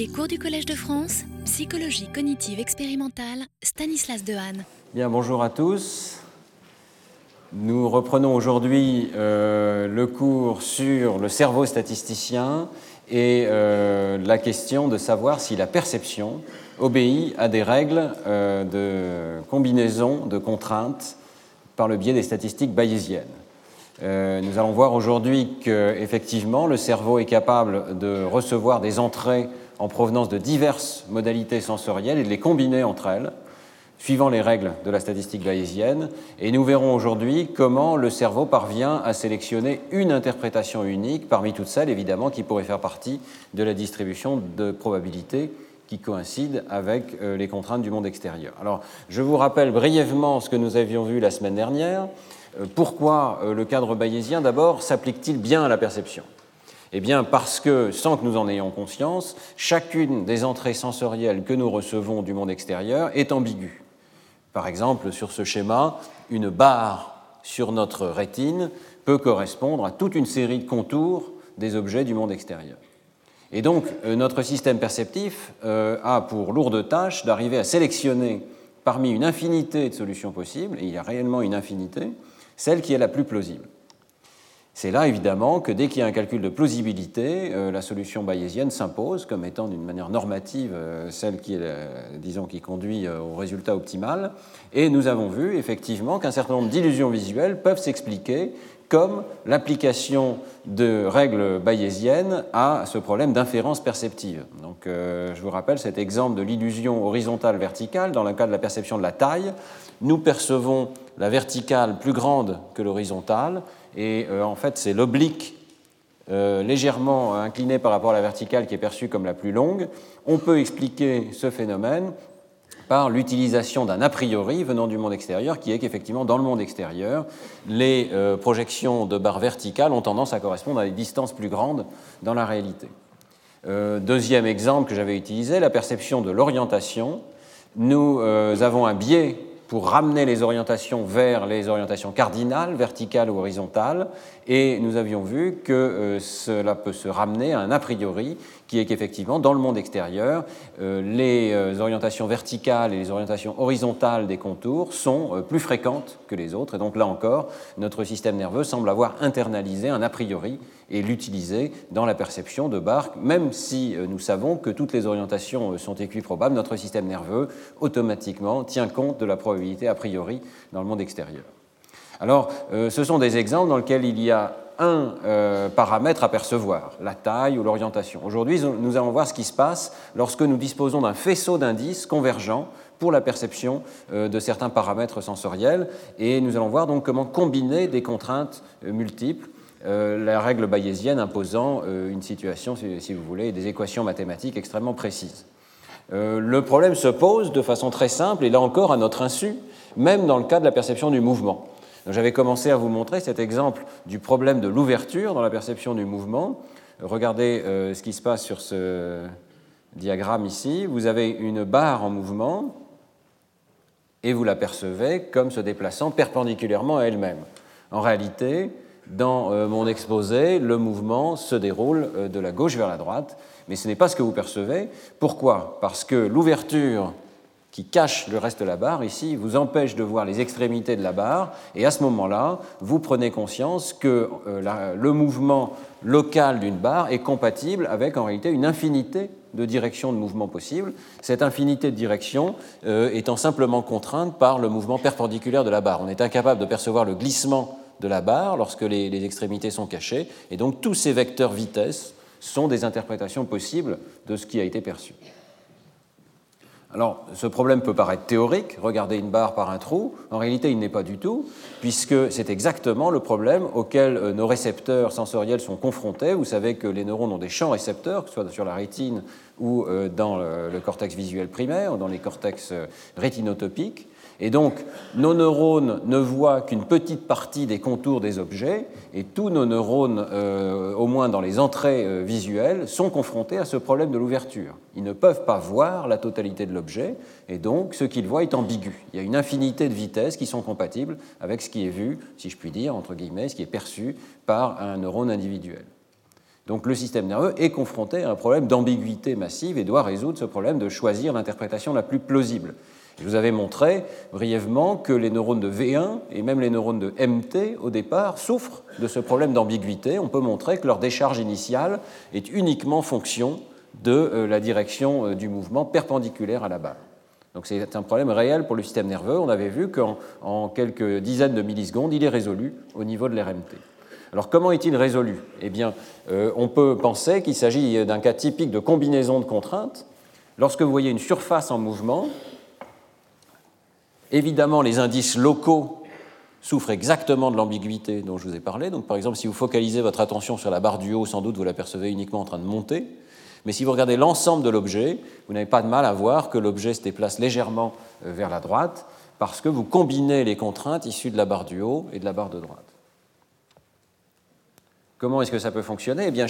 Les cours du Collège de France, psychologie cognitive expérimentale, Stanislas Dehaene. Bien, bonjour à tous. Nous reprenons aujourd'hui euh, le cours sur le cerveau statisticien et euh, la question de savoir si la perception obéit à des règles euh, de combinaison de contraintes par le biais des statistiques bayésiennes. Nous allons voir aujourd'hui qu'effectivement le cerveau est capable de recevoir des entrées en provenance de diverses modalités sensorielles et de les combiner entre elles, suivant les règles de la statistique bayésienne. Et nous verrons aujourd'hui comment le cerveau parvient à sélectionner une interprétation unique parmi toutes celles, évidemment, qui pourraient faire partie de la distribution de probabilités qui coïncide avec euh, les contraintes du monde extérieur. Alors, je vous rappelle brièvement ce que nous avions vu la semaine dernière. Euh, pourquoi euh, le cadre bayésien, d'abord, s'applique-t-il bien à la perception? Eh bien, parce que, sans que nous en ayons conscience, chacune des entrées sensorielles que nous recevons du monde extérieur est ambiguë. Par exemple, sur ce schéma, une barre sur notre rétine peut correspondre à toute une série de contours des objets du monde extérieur. Et donc, euh, notre système perceptif a pour lourde tâche d'arriver à sélectionner parmi une infinité de solutions possibles, et il y a réellement une infinité, celle qui est la plus plausible. C'est là évidemment que dès qu'il y a un calcul de plausibilité, euh, la solution bayésienne s'impose comme étant d'une manière normative euh, celle qui, disons, qui conduit euh, au résultat optimal. Et nous avons vu effectivement qu'un certain nombre d'illusions visuelles peuvent s'expliquer comme l'application de règles bayésiennes à ce problème d'inférence perceptive. Donc, je vous rappelle cet exemple de l'illusion horizontale-verticale dans le cas de la perception de la taille. Nous percevons la verticale plus grande que l'horizontale, et euh, en fait c'est l'oblique euh, légèrement incliné par rapport à la verticale qui est perçue comme la plus longue. On peut expliquer ce phénomène par l'utilisation d'un a priori venant du monde extérieur, qui est qu'effectivement, dans le monde extérieur, les euh, projections de barres verticales ont tendance à correspondre à des distances plus grandes dans la réalité. deuxième exemple que j'avais utilisé, la perception de l'orientation. Nous avons un biais pour ramener les orientations vers les orientations cardinales, verticales ou horizontales, et nous avions vu que euh, cela peut se ramener à un a priori qui est qu'effectivement, dans le monde extérieur, euh, les euh, orientations verticales et les orientations horizontales des contours sont plus fréquentes que les autres. Et donc là encore, notre système nerveux semble avoir internalisé un a priori et l'utiliser dans la perception de Barque, même si nous savons que toutes les orientations sont équiprobables, notre système nerveux automatiquement tient compte de la probabilité a priori dans le monde extérieur. Alors, ce sont des exemples dans lesquels il y a un euh, paramètre à percevoir, la taille ou l'orientation. Aujourd'hui, nous allons voir ce qui se passe lorsque nous disposons d'un faisceau d'indices convergents pour la perception euh, de certains paramètres sensoriels, et nous allons voir donc comment combiner des contraintes euh, la règle bayésienne imposant une situation, si vous voulez, des équations mathématiques extrêmement précises. le problème se pose de façon très simple, et là encore à notre insu, même dans le cas de la perception du mouvement. J'avais commencé à vous montrer cet exemple du problème de l'ouverture dans la perception du mouvement. Regardez euh, ce qui se passe sur ce diagramme ici. Vous avez une barre en mouvement et vous la percevez comme se déplaçant perpendiculairement à elle-même. En réalité, dans euh, mon exposé, le mouvement se déroule euh, de la gauche vers la droite, mais ce n'est pas ce que vous percevez. Pourquoi? Parce que l'ouverture qui cache le reste de la barre, ici, vous empêche de voir les extrémités de la barre, et à ce moment-là, vous prenez conscience que euh, le mouvement local d'une barre est compatible avec en réalité une infinité de directions de mouvement possibles, cette infinité de directions étant simplement contrainte par le mouvement perpendiculaire de la barre. On est incapable de percevoir le glissement de la barre lorsque les, extrémités sont cachées, et donc tous ces vecteurs vitesse sont des interprétations possibles de ce qui a été perçu. Alors, ce problème peut paraître théorique, regarder une barre par un trou. En réalité, il n'est pas du tout, puisque c'est exactement le problème auquel euh, nos récepteurs sensoriels sont confrontés. Vous savez que les neurones ont des champs récepteurs, que ce soit sur la rétine ou euh, dans le cortex visuel primaire, ou dans les cortex euh, rétinotopiques. Et donc, nos neurones ne voient qu'une petite partie des contours des objets, et tous nos neurones, euh, au moins dans les entrées euh, visuelles, sont confrontés à ce problème de l'ouverture. Ils ne peuvent pas voir la totalité de l'objet, et donc ce qu'ils voient est ambigu. Il y a une infinité de vitesses qui sont compatibles avec ce qui est vu, si je puis dire, entre guillemets, ce qui est perçu par un neurone individuel. Donc le système nerveux est confronté à un problème d'ambiguïté massive et doit résoudre ce problème de choisir l'interprétation la plus plausible. Je vous avais montré brièvement que les neurones de V1 et même les neurones de MT, au départ, souffrent de ce problème d'ambiguïté. On peut montrer que leur décharge initiale est uniquement fonction de euh, la direction euh, du mouvement perpendiculaire à la barre. Donc c'est un problème réel pour le système nerveux. On avait vu qu'en quelques dizaines de millisecondes, il est résolu au niveau de l'RMT. Alors comment est-il résolu? Eh bien, euh, on peut penser qu'il s'agit d'un cas typique de combinaison de contraintes. Lorsque vous voyez une surface en mouvement, Évidemment, les indices locaux souffrent exactement de l'ambiguïté dont je vous ai parlé. Donc, par exemple, si vous focalisez votre attention sur la barre du haut, sans doute vous l'apercevez uniquement en train de monter. Mais si vous regardez l'ensemble de l'objet, vous n'avez pas de mal à voir que l'objet se déplace légèrement euh, vers la droite parce que vous combinez les contraintes issues de la barre du haut et de la barre de droite. Comment est-ce que ça peut fonctionner? Eh bien,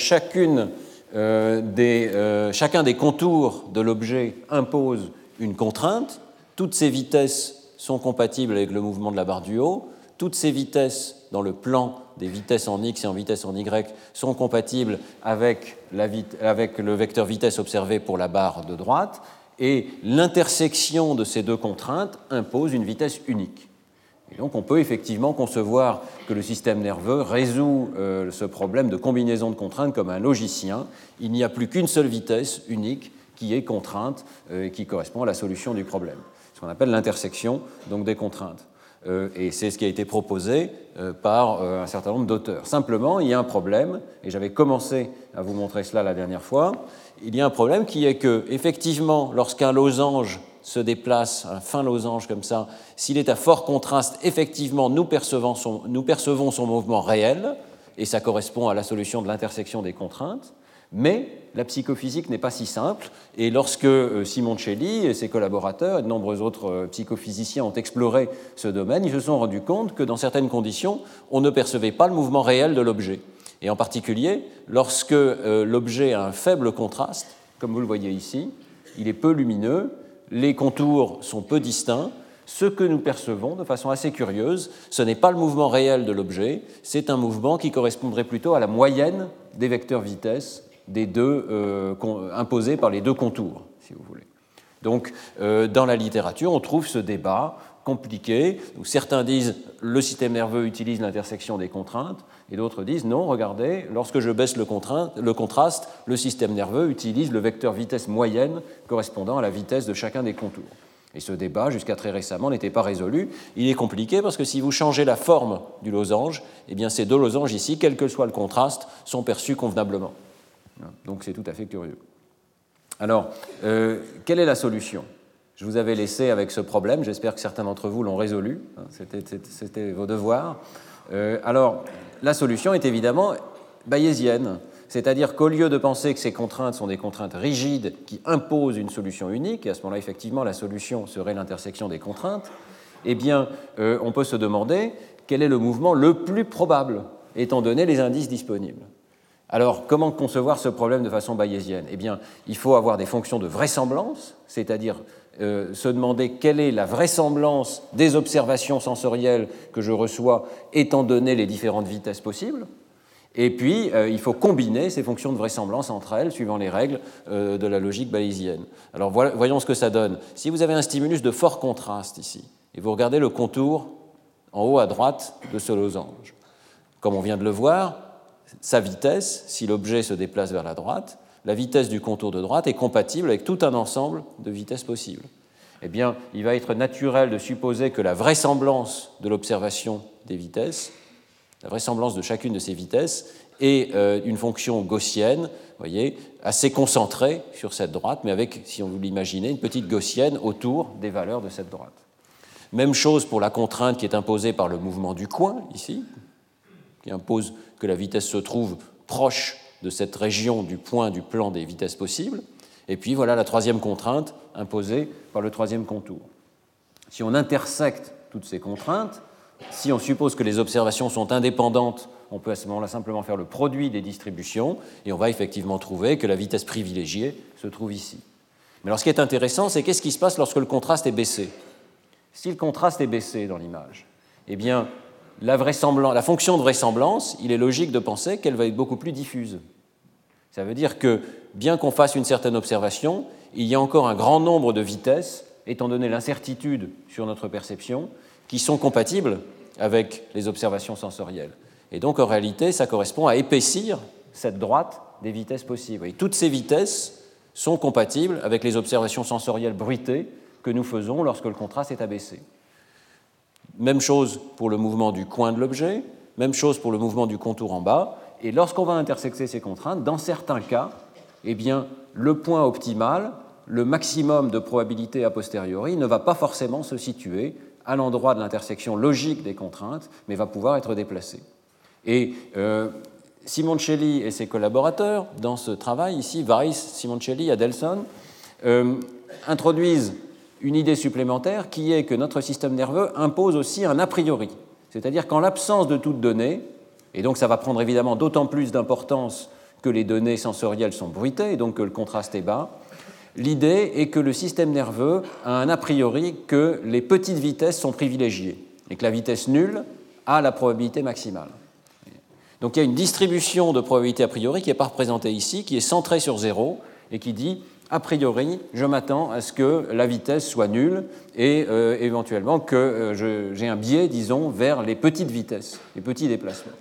euh, euh, chacun des contours de l'objet impose une contrainte. Toutes ces vitesses sont compatibles avec le mouvement de la barre du haut. Toutes ces vitesses dans le plan des vitesses en x et en vitesse en y sont compatibles avec, le vecteur vitesse observé pour la barre de droite. Et l'intersection de ces deux contraintes impose une vitesse unique. Et donc on peut effectivement concevoir que le système nerveux résout euh, ce problème de combinaison de contraintes comme un logicien. Il n'y a plus qu'une seule vitesse unique qui est contrainte euh, et qui correspond à la solution du problème qu'on appelle l'intersection donc des contraintes. Euh, et c'est ce qui a été proposé euh, par euh, un certain nombre d'auteurs. Simplement, il y a un problème, et j'avais commencé à vous montrer cela la dernière fois. Il y a un problème qui est que, effectivement, lorsqu'un losange se déplace, un fin losange comme ça, s'il est à fort contraste, effectivement, nous percevons son, nous percevons son mouvement réel, et ça correspond à la solution de l'intersection des contraintes. Mais la psychophysique n'est pas si simple, et lorsque euh, Simoncelli et ses collaborateurs et de nombreux autres euh, psychophysiciens ont exploré ce domaine, ils se sont rendus compte que dans certaines conditions, on ne percevait pas le mouvement réel de l'objet. Et en particulier, lorsque euh, l'objet a un faible contraste, comme vous le voyez ici, il est peu lumineux, les contours sont peu distincts, ce que nous percevons de façon assez curieuse, ce n'est pas le mouvement réel de l'objet, c'est un mouvement qui correspondrait plutôt à la moyenne des vecteurs vitesse des deux, euh, par les deux contours, si vous voulez. Donc, euh, dans la littérature, on trouve ce débat compliqué, où certains disent le système nerveux utilise l'intersection des contraintes, et d'autres disent non, regardez, lorsque je baisse le, le, contraste, le système nerveux utilise le vecteur vitesse moyenne correspondant à la vitesse de chacun des contours. Et ce débat, jusqu'à très récemment, n'était pas résolu. Il est compliqué parce que si vous changez la forme du losange, eh bien ces deux losanges ici, quel que soit le contraste, sont perçus convenablement. Donc c'est tout à fait curieux. Alors, euh, quelle est la solution? Je vous avais laissé avec ce problème, j'espère que certains d'entre vous l'ont résolu, hein, c'était vos devoirs. Euh, alors, la solution est évidemment bayésienne, c'est-à-dire qu'au lieu de penser que ces contraintes sont des contraintes rigides qui imposent une solution unique, et à ce moment-là, effectivement, la solution serait l'intersection des contraintes, eh bien, euh, on peut se demander quel est le mouvement le plus probable, étant donné les indices disponibles. Alors, comment concevoir ce problème de façon bayésienne? Eh bien, il faut avoir des fonctions de vraisemblance, c'est-à-dire euh, se demander quelle est la vraisemblance des observations sensorielles que je reçois étant donné les différentes vitesses possibles. Et puis, euh, il faut combiner ces fonctions de vraisemblance entre elles, suivant les règles euh, de la logique bayésienne. Alors, voyons ce que ça donne. Si vous avez un stimulus de fort contraste ici, et vous regardez le contour en haut à droite de ce losange, comme on vient de le voir, sa vitesse, si l'objet se déplace vers la droite, la vitesse du contour de droite est compatible avec tout un ensemble de vitesses possibles. Eh bien, il va être naturel de supposer que la vraisemblance de l'observation des vitesses, la vraisemblance de chacune de ces vitesses, est euh, une fonction gaussienne, voyez, assez concentrée sur cette droite, mais avec, si on vous l'imaginez, une petite gaussienne autour des valeurs de cette droite. Même chose pour la contrainte qui est imposée par le mouvement du coin, ici, qui impose que la vitesse se trouve proche de cette région du point du plan des vitesses possibles. Et puis voilà la troisième contrainte imposée par le troisième contour. Si on intersecte toutes ces contraintes, si on suppose que les observations sont indépendantes, on peut à ce moment-là simplement faire le produit des distributions et on va effectivement trouver que la vitesse privilégiée se trouve ici. Mais alors ce qui est intéressant, c'est qu'est-ce qui se passe lorsque le contraste est baissé? Si le contraste est baissé dans l'image, eh bien, la, fonction de vraisemblance, il est logique de penser qu'elle va être beaucoup plus diffuse. Ça veut dire que, bien qu'on fasse une certaine observation, il y a encore un grand nombre de vitesses, étant donné l'incertitude sur notre perception, qui sont compatibles avec les observations sensorielles. Et donc, en réalité, ça correspond à épaissir cette droite des vitesses possibles. Et toutes ces vitesses sont compatibles avec les observations sensorielles bruitées que nous faisons lorsque le contraste est abaissé. Même chose pour le mouvement du coin de l'objet, même chose pour le mouvement du contour en bas. Et lorsqu'on va intersecter ces contraintes, dans certains cas, eh bien, le point optimal, le maximum de probabilité a posteriori, ne va pas forcément se situer à l'endroit de l'intersection logique des contraintes, mais va pouvoir être déplacé. Et euh, Simoncelli et ses collaborateurs, dans ce travail ici, Weiss, Simoncelli, Adelson, euh, introduisent une idée supplémentaire qui est que notre système nerveux impose aussi un a priori. C'est-à-dire qu'en l'absence de toute donnée, et donc ça va prendre évidemment d'autant plus d'importance que les données sensorielles sont bruitées et donc que le contraste est bas, l'idée est que le système nerveux a un a priori que les petites vitesses sont privilégiées et que la vitesse nulle a la probabilité maximale. Donc il y a une distribution de probabilité a priori qui n'est pas représentée ici, qui est centrée sur zéro et qui dit a priori, je m'attends à ce que la vitesse soit nulle et euh, éventuellement que euh, j'ai un biais, disons, vers les petites vitesses, les petits déplacements.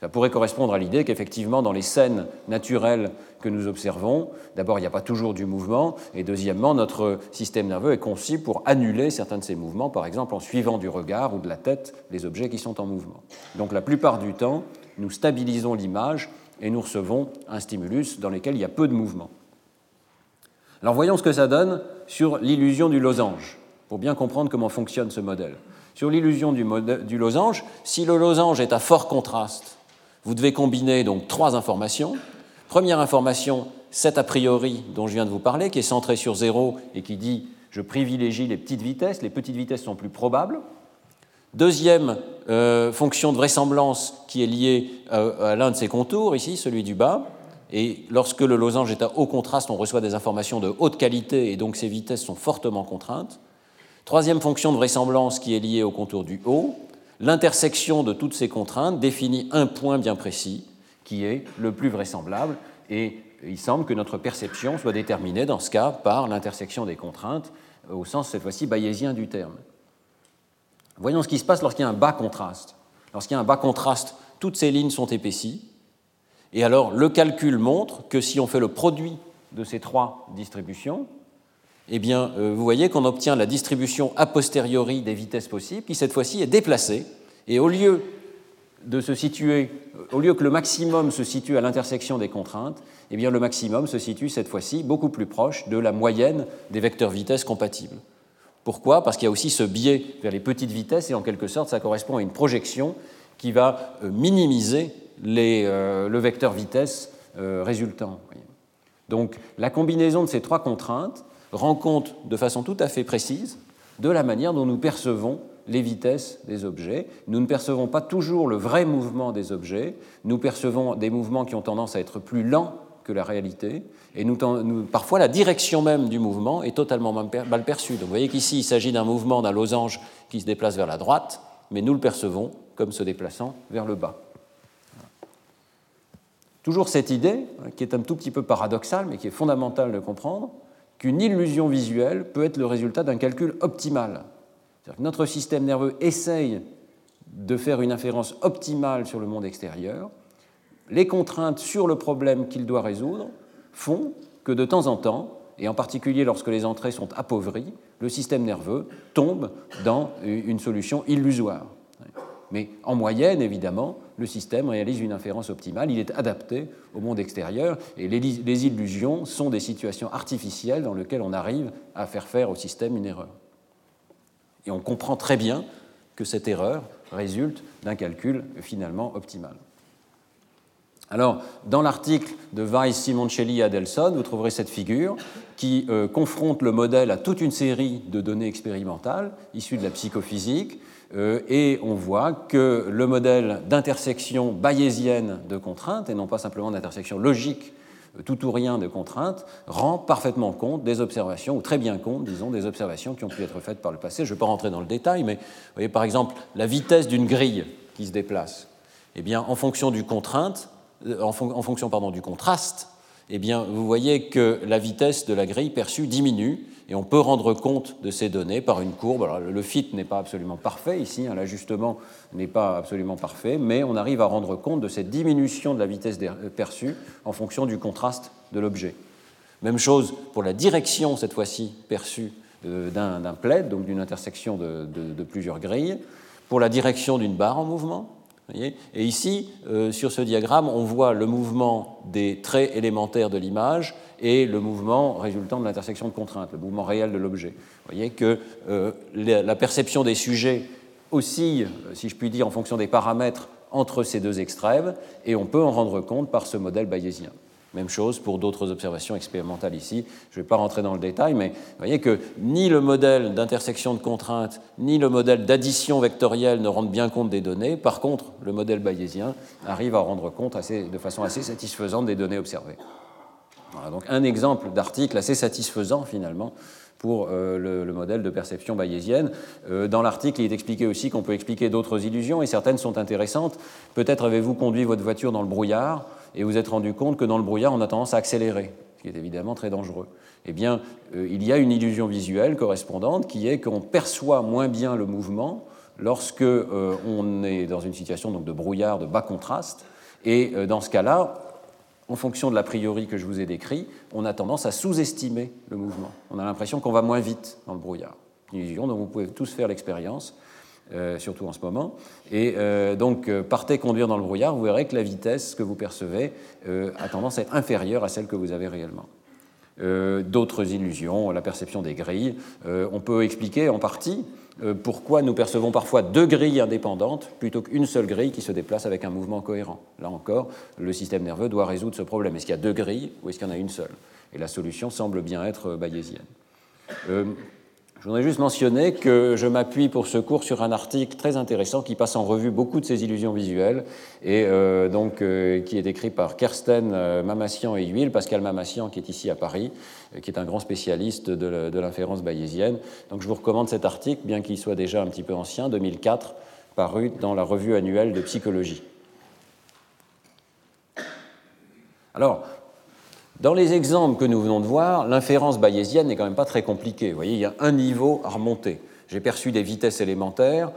Ça pourrait correspondre à l'idée qu'effectivement, dans les scènes naturelles que nous observons, d'abord, il n'y a pas toujours du mouvement, et deuxièmement, notre système nerveux est conçu pour annuler certains de ces mouvements, par exemple en suivant du regard ou de la tête les objets qui sont en mouvement. Donc la plupart du temps, nous stabilisons l'image et nous recevons un stimulus dans lequel il y a peu de mouvement. Alors voyons ce que ça donne sur l'illusion du losange, pour bien comprendre comment fonctionne ce modèle. Sur l'illusion du, losange, si le losange est à fort contraste, vous devez combiner donc trois informations. Première information, cet a priori dont je viens de vous parler, qui est centré sur zéro et qui dit je privilégie les petites vitesses, les petites vitesses sont plus probables. Deuxième euh, fonction de vraisemblance qui est liée à l'un de ces contours, ici, celui du bas, et lorsque le losange est à haut contraste, on reçoit des informations de haute qualité et donc ces vitesses sont fortement contraintes. Troisième fonction de vraisemblance qui est liée au contour du haut. L'intersection de toutes ces contraintes définit un point bien précis qui est le plus vraisemblable et il semble que notre perception soit déterminée dans ce cas par l'intersection des contraintes au sens cette fois-ci bayésien du terme. Voyons ce qui se passe lorsqu'il y a un bas contraste. Lorsqu'il y a un bas contraste, toutes ces lignes sont épaissies et alors, le calcul montre que si on fait le produit de ces trois distributions, eh euh, vous voyez qu'on obtient la distribution a posteriori des vitesses possibles, qui cette fois-ci est déplacée. Et au lieu de se situer, au lieu que le maximum se situe à l'intersection des contraintes, eh le maximum se situe cette fois-ci beaucoup plus proche de la moyenne des vecteurs vitesse compatibles. Pourquoi? Parce qu'il y a aussi ce biais vers les petites vitesses et en quelque sorte, ça correspond à une projection qui va euh, minimiser euh, le vecteur vitesse euh, résultant. Donc la combinaison de ces trois contraintes rend compte de façon tout à fait précise de la manière dont nous percevons les vitesses des objets. Nous ne percevons pas toujours le vrai mouvement des objets, nous percevons des mouvements qui ont tendance à être plus lents que la réalité, et parfois la direction même du mouvement est totalement mal perçue. Donc vous voyez qu'ici il s'agit d'un mouvement d'un losange qui se déplace vers la droite, mais nous le percevons comme se déplaçant vers le bas. Toujours cette idée, hein, qui est un tout petit peu paradoxale, mais qui est fondamentale de comprendre, qu'une illusion visuelle peut être le résultat d'un calcul optimal. Notre système nerveux essaye de faire une inférence optimale sur le monde extérieur. Les contraintes sur le problème qu'il doit résoudre font que de temps en temps, et en particulier lorsque les entrées sont appauvries, le système nerveux tombe dans une solution illusoire. Mais en moyenne, évidemment, le système réalise une inférence optimale, il est adapté au monde extérieur, et les, illusions sont des situations artificielles dans lesquelles on arrive à faire faire au système une erreur. Et on comprend très bien que cette erreur résulte d'un calcul finalement optimal. Alors, dans l'article de Weiss, Simoncelli et Adelson, vous trouverez cette figure qui euh, confronte le modèle à toute une série de données expérimentales issues de la psychophysique, et on voit que le modèle d'intersection bayésienne de contraintes, et non pas simplement d'intersection logique euh, tout ou rien de contraintes, rend parfaitement compte des observations, ou très bien compte, disons, des observations qui ont pu être faites par le passé. Je ne vais pas rentrer dans le détail, mais vous voyez par exemple la vitesse d'une grille qui se déplace. Eh bien, en fonction du contrainte, euh, en, fonction pardon, du contraste, eh bien, vous voyez que la vitesse de la grille perçue diminue et on peut rendre compte de ces données par une courbe. Le fit n'est pas absolument parfait ici, hein, l'ajustement n'est pas absolument parfait, mais on arrive à rendre compte de cette diminution de la vitesse perçue en fonction du contraste de l'objet. Même chose pour la direction, cette fois-ci, perçue euh, d'un plaid, donc d'une intersection de, plusieurs grilles, pour la direction d'une barre en mouvement. Et ici, euh, sur ce diagramme, on voit le mouvement des traits élémentaires de l'image et le mouvement résultant de l'intersection de contraintes, le mouvement réel de l'objet. Vous voyez que euh, la perception des sujets oscille, si je puis dire, en fonction des paramètres entre ces deux extrêmes, et on peut en rendre compte par ce modèle bayésien. Même chose pour d'autres observations expérimentales ici. Je ne vais pas rentrer dans le détail, mais vous voyez que ni le modèle d'intersection de contraintes, ni le modèle d'addition vectorielle ne rendent bien compte des données. Par contre, le modèle bayésien arrive à rendre compte de façon assez satisfaisante des données observées donc un exemple d'article assez satisfaisant finalement pour euh, le, modèle de perception bayésienne. Euh, dans l'article, il est expliqué aussi qu'on peut expliquer d'autres illusions et certaines sont intéressantes. Peut-être avez-vous conduit votre voiture dans le brouillard et vous êtes rendu compte que dans le brouillard, on a tendance à accélérer, ce qui est évidemment très dangereux. Eh bien, euh, il y a une illusion visuelle correspondante qui est qu'on perçoit moins bien le mouvement lorsque on est dans une situation donc, de brouillard de bas contraste. Et dans ce cas-là, en fonction de l'a priori que je vous ai décrit, on a tendance à sous-estimer le mouvement. On a l'impression qu'on va moins vite dans le brouillard. Une illusion dont vous pouvez tous faire l'expérience, euh, surtout en ce moment. Et euh, donc, euh, partez conduire dans le brouillard, vous verrez que la vitesse que vous percevez a tendance à être inférieure à celle que vous avez réellement. D'autres illusions, la perception des grilles, on peut expliquer en partie euh, pourquoi nous percevons parfois deux grilles indépendantes plutôt qu'une seule grille qui se déplace avec un mouvement cohérent. Là encore, le système nerveux doit résoudre ce problème. Est-ce qu'il y a deux grilles ou est-ce qu'il y en a une seule? Et la solution semble bien être bayésienne. Je voudrais juste mentionner que je m'appuie pour ce cours sur un article très intéressant qui passe en revue beaucoup de ces illusions visuelles et euh, donc euh, qui est écrit par Kersten euh, Mamassian et Huile, Pascal Mamassian qui est ici à Paris, qui est un grand spécialiste de l'inférence bayésienne. Donc je vous recommande cet article, bien qu'il soit déjà un petit peu ancien, 2004, paru dans la revue annuelle de psychologie. Alors, dans les exemples que nous venons de voir, l'inférence bayésienne n'est quand même pas très compliquée. Vous voyez, il y a un niveau à remonter. J'ai perçu des vitesses élémentaires.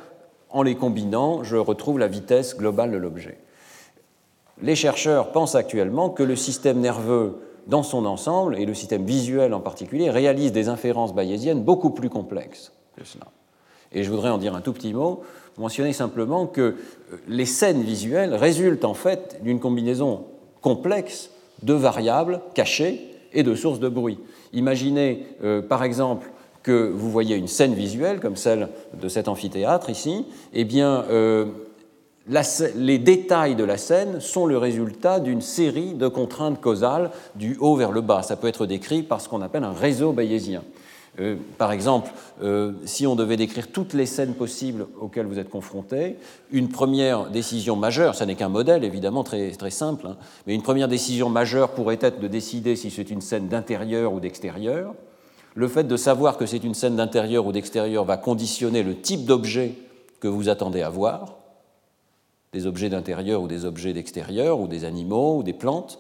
En les combinant, je retrouve la vitesse globale de l'objet. Les chercheurs pensent actuellement que le système nerveux dans son ensemble, et le système visuel en particulier, réalise des inférences bayésiennes beaucoup plus complexes que cela. Et je voudrais en dire un tout petit mot, mentionner simplement que euh, les scènes visuelles résultent en fait d'une combinaison complexe de variables cachées et de sources de bruit. Imaginez euh, par exemple que vous voyez une scène visuelle comme celle de cet amphithéâtre ici, eh bien euh, les détails de la scène sont le résultat d'une série de contraintes causales du haut vers le bas. Ça peut être décrit par ce qu'on appelle un réseau bayésien. Euh, par exemple, euh, si on devait décrire toutes les scènes possibles auxquelles vous êtes confrontés, une première décision majeure, ça n'est qu'un modèle évidemment très, très simple, hein, mais une première décision majeure pourrait être de décider si c'est une scène d'intérieur ou d'extérieur. Le fait de savoir que c'est une scène d'intérieur ou d'extérieur va conditionner le type d'objet que vous attendez à voir, des objets d'intérieur ou des objets d'extérieur, ou des animaux ou des plantes,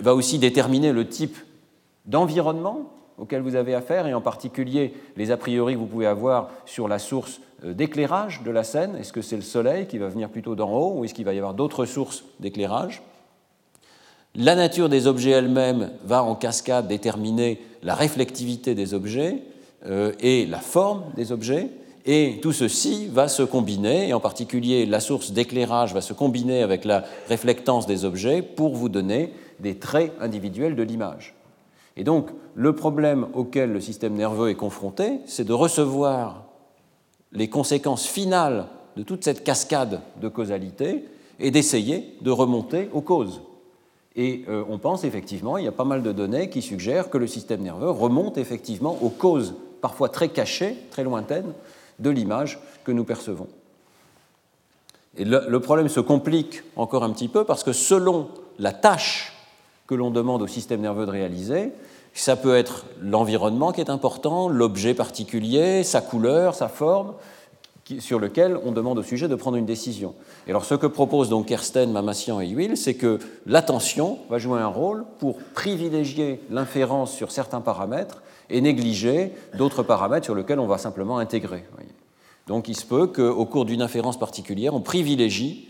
va aussi déterminer le type d'environnement auxquels vous avez affaire, et en particulier les a priori que vous pouvez avoir sur la source euh, d'éclairage de la scène. Est-ce que c'est le soleil qui va venir plutôt d'en haut, ou est-ce qu'il va y avoir d'autres sources d'éclairage? La nature des objets elles-mêmes va en cascade déterminer la réflectivité des objets euh, et la forme des objets. Et tout ceci va se combiner, et en particulier la source d'éclairage va se combiner avec la réflectance des objets pour vous donner des traits individuels de l'image. Et donc, le problème auquel le système nerveux est confronté, c'est de recevoir les conséquences finales de toute cette cascade de causalité et d'essayer de remonter aux causes. Et euh, on pense effectivement, il y a pas mal de données qui suggèrent que le système nerveux remonte effectivement aux causes, parfois très cachées, très lointaines, de l'image que nous percevons. Et le problème se complique encore un petit peu parce que selon la tâche que l'on demande au système nerveux de réaliser. Ça peut être l'environnement qui est important, l'objet particulier, sa couleur, sa forme. sur lequel on demande au sujet de prendre une décision. Et alors ce que proposent donc Kersten, Mamassian et Huil, c'est que l'attention va jouer un rôle pour privilégier l'inférence sur certains paramètres et négliger d'autres paramètres sur lesquels on va simplement intégrer. Donc il se peut qu'au cours d'une inférence particulière, on privilégie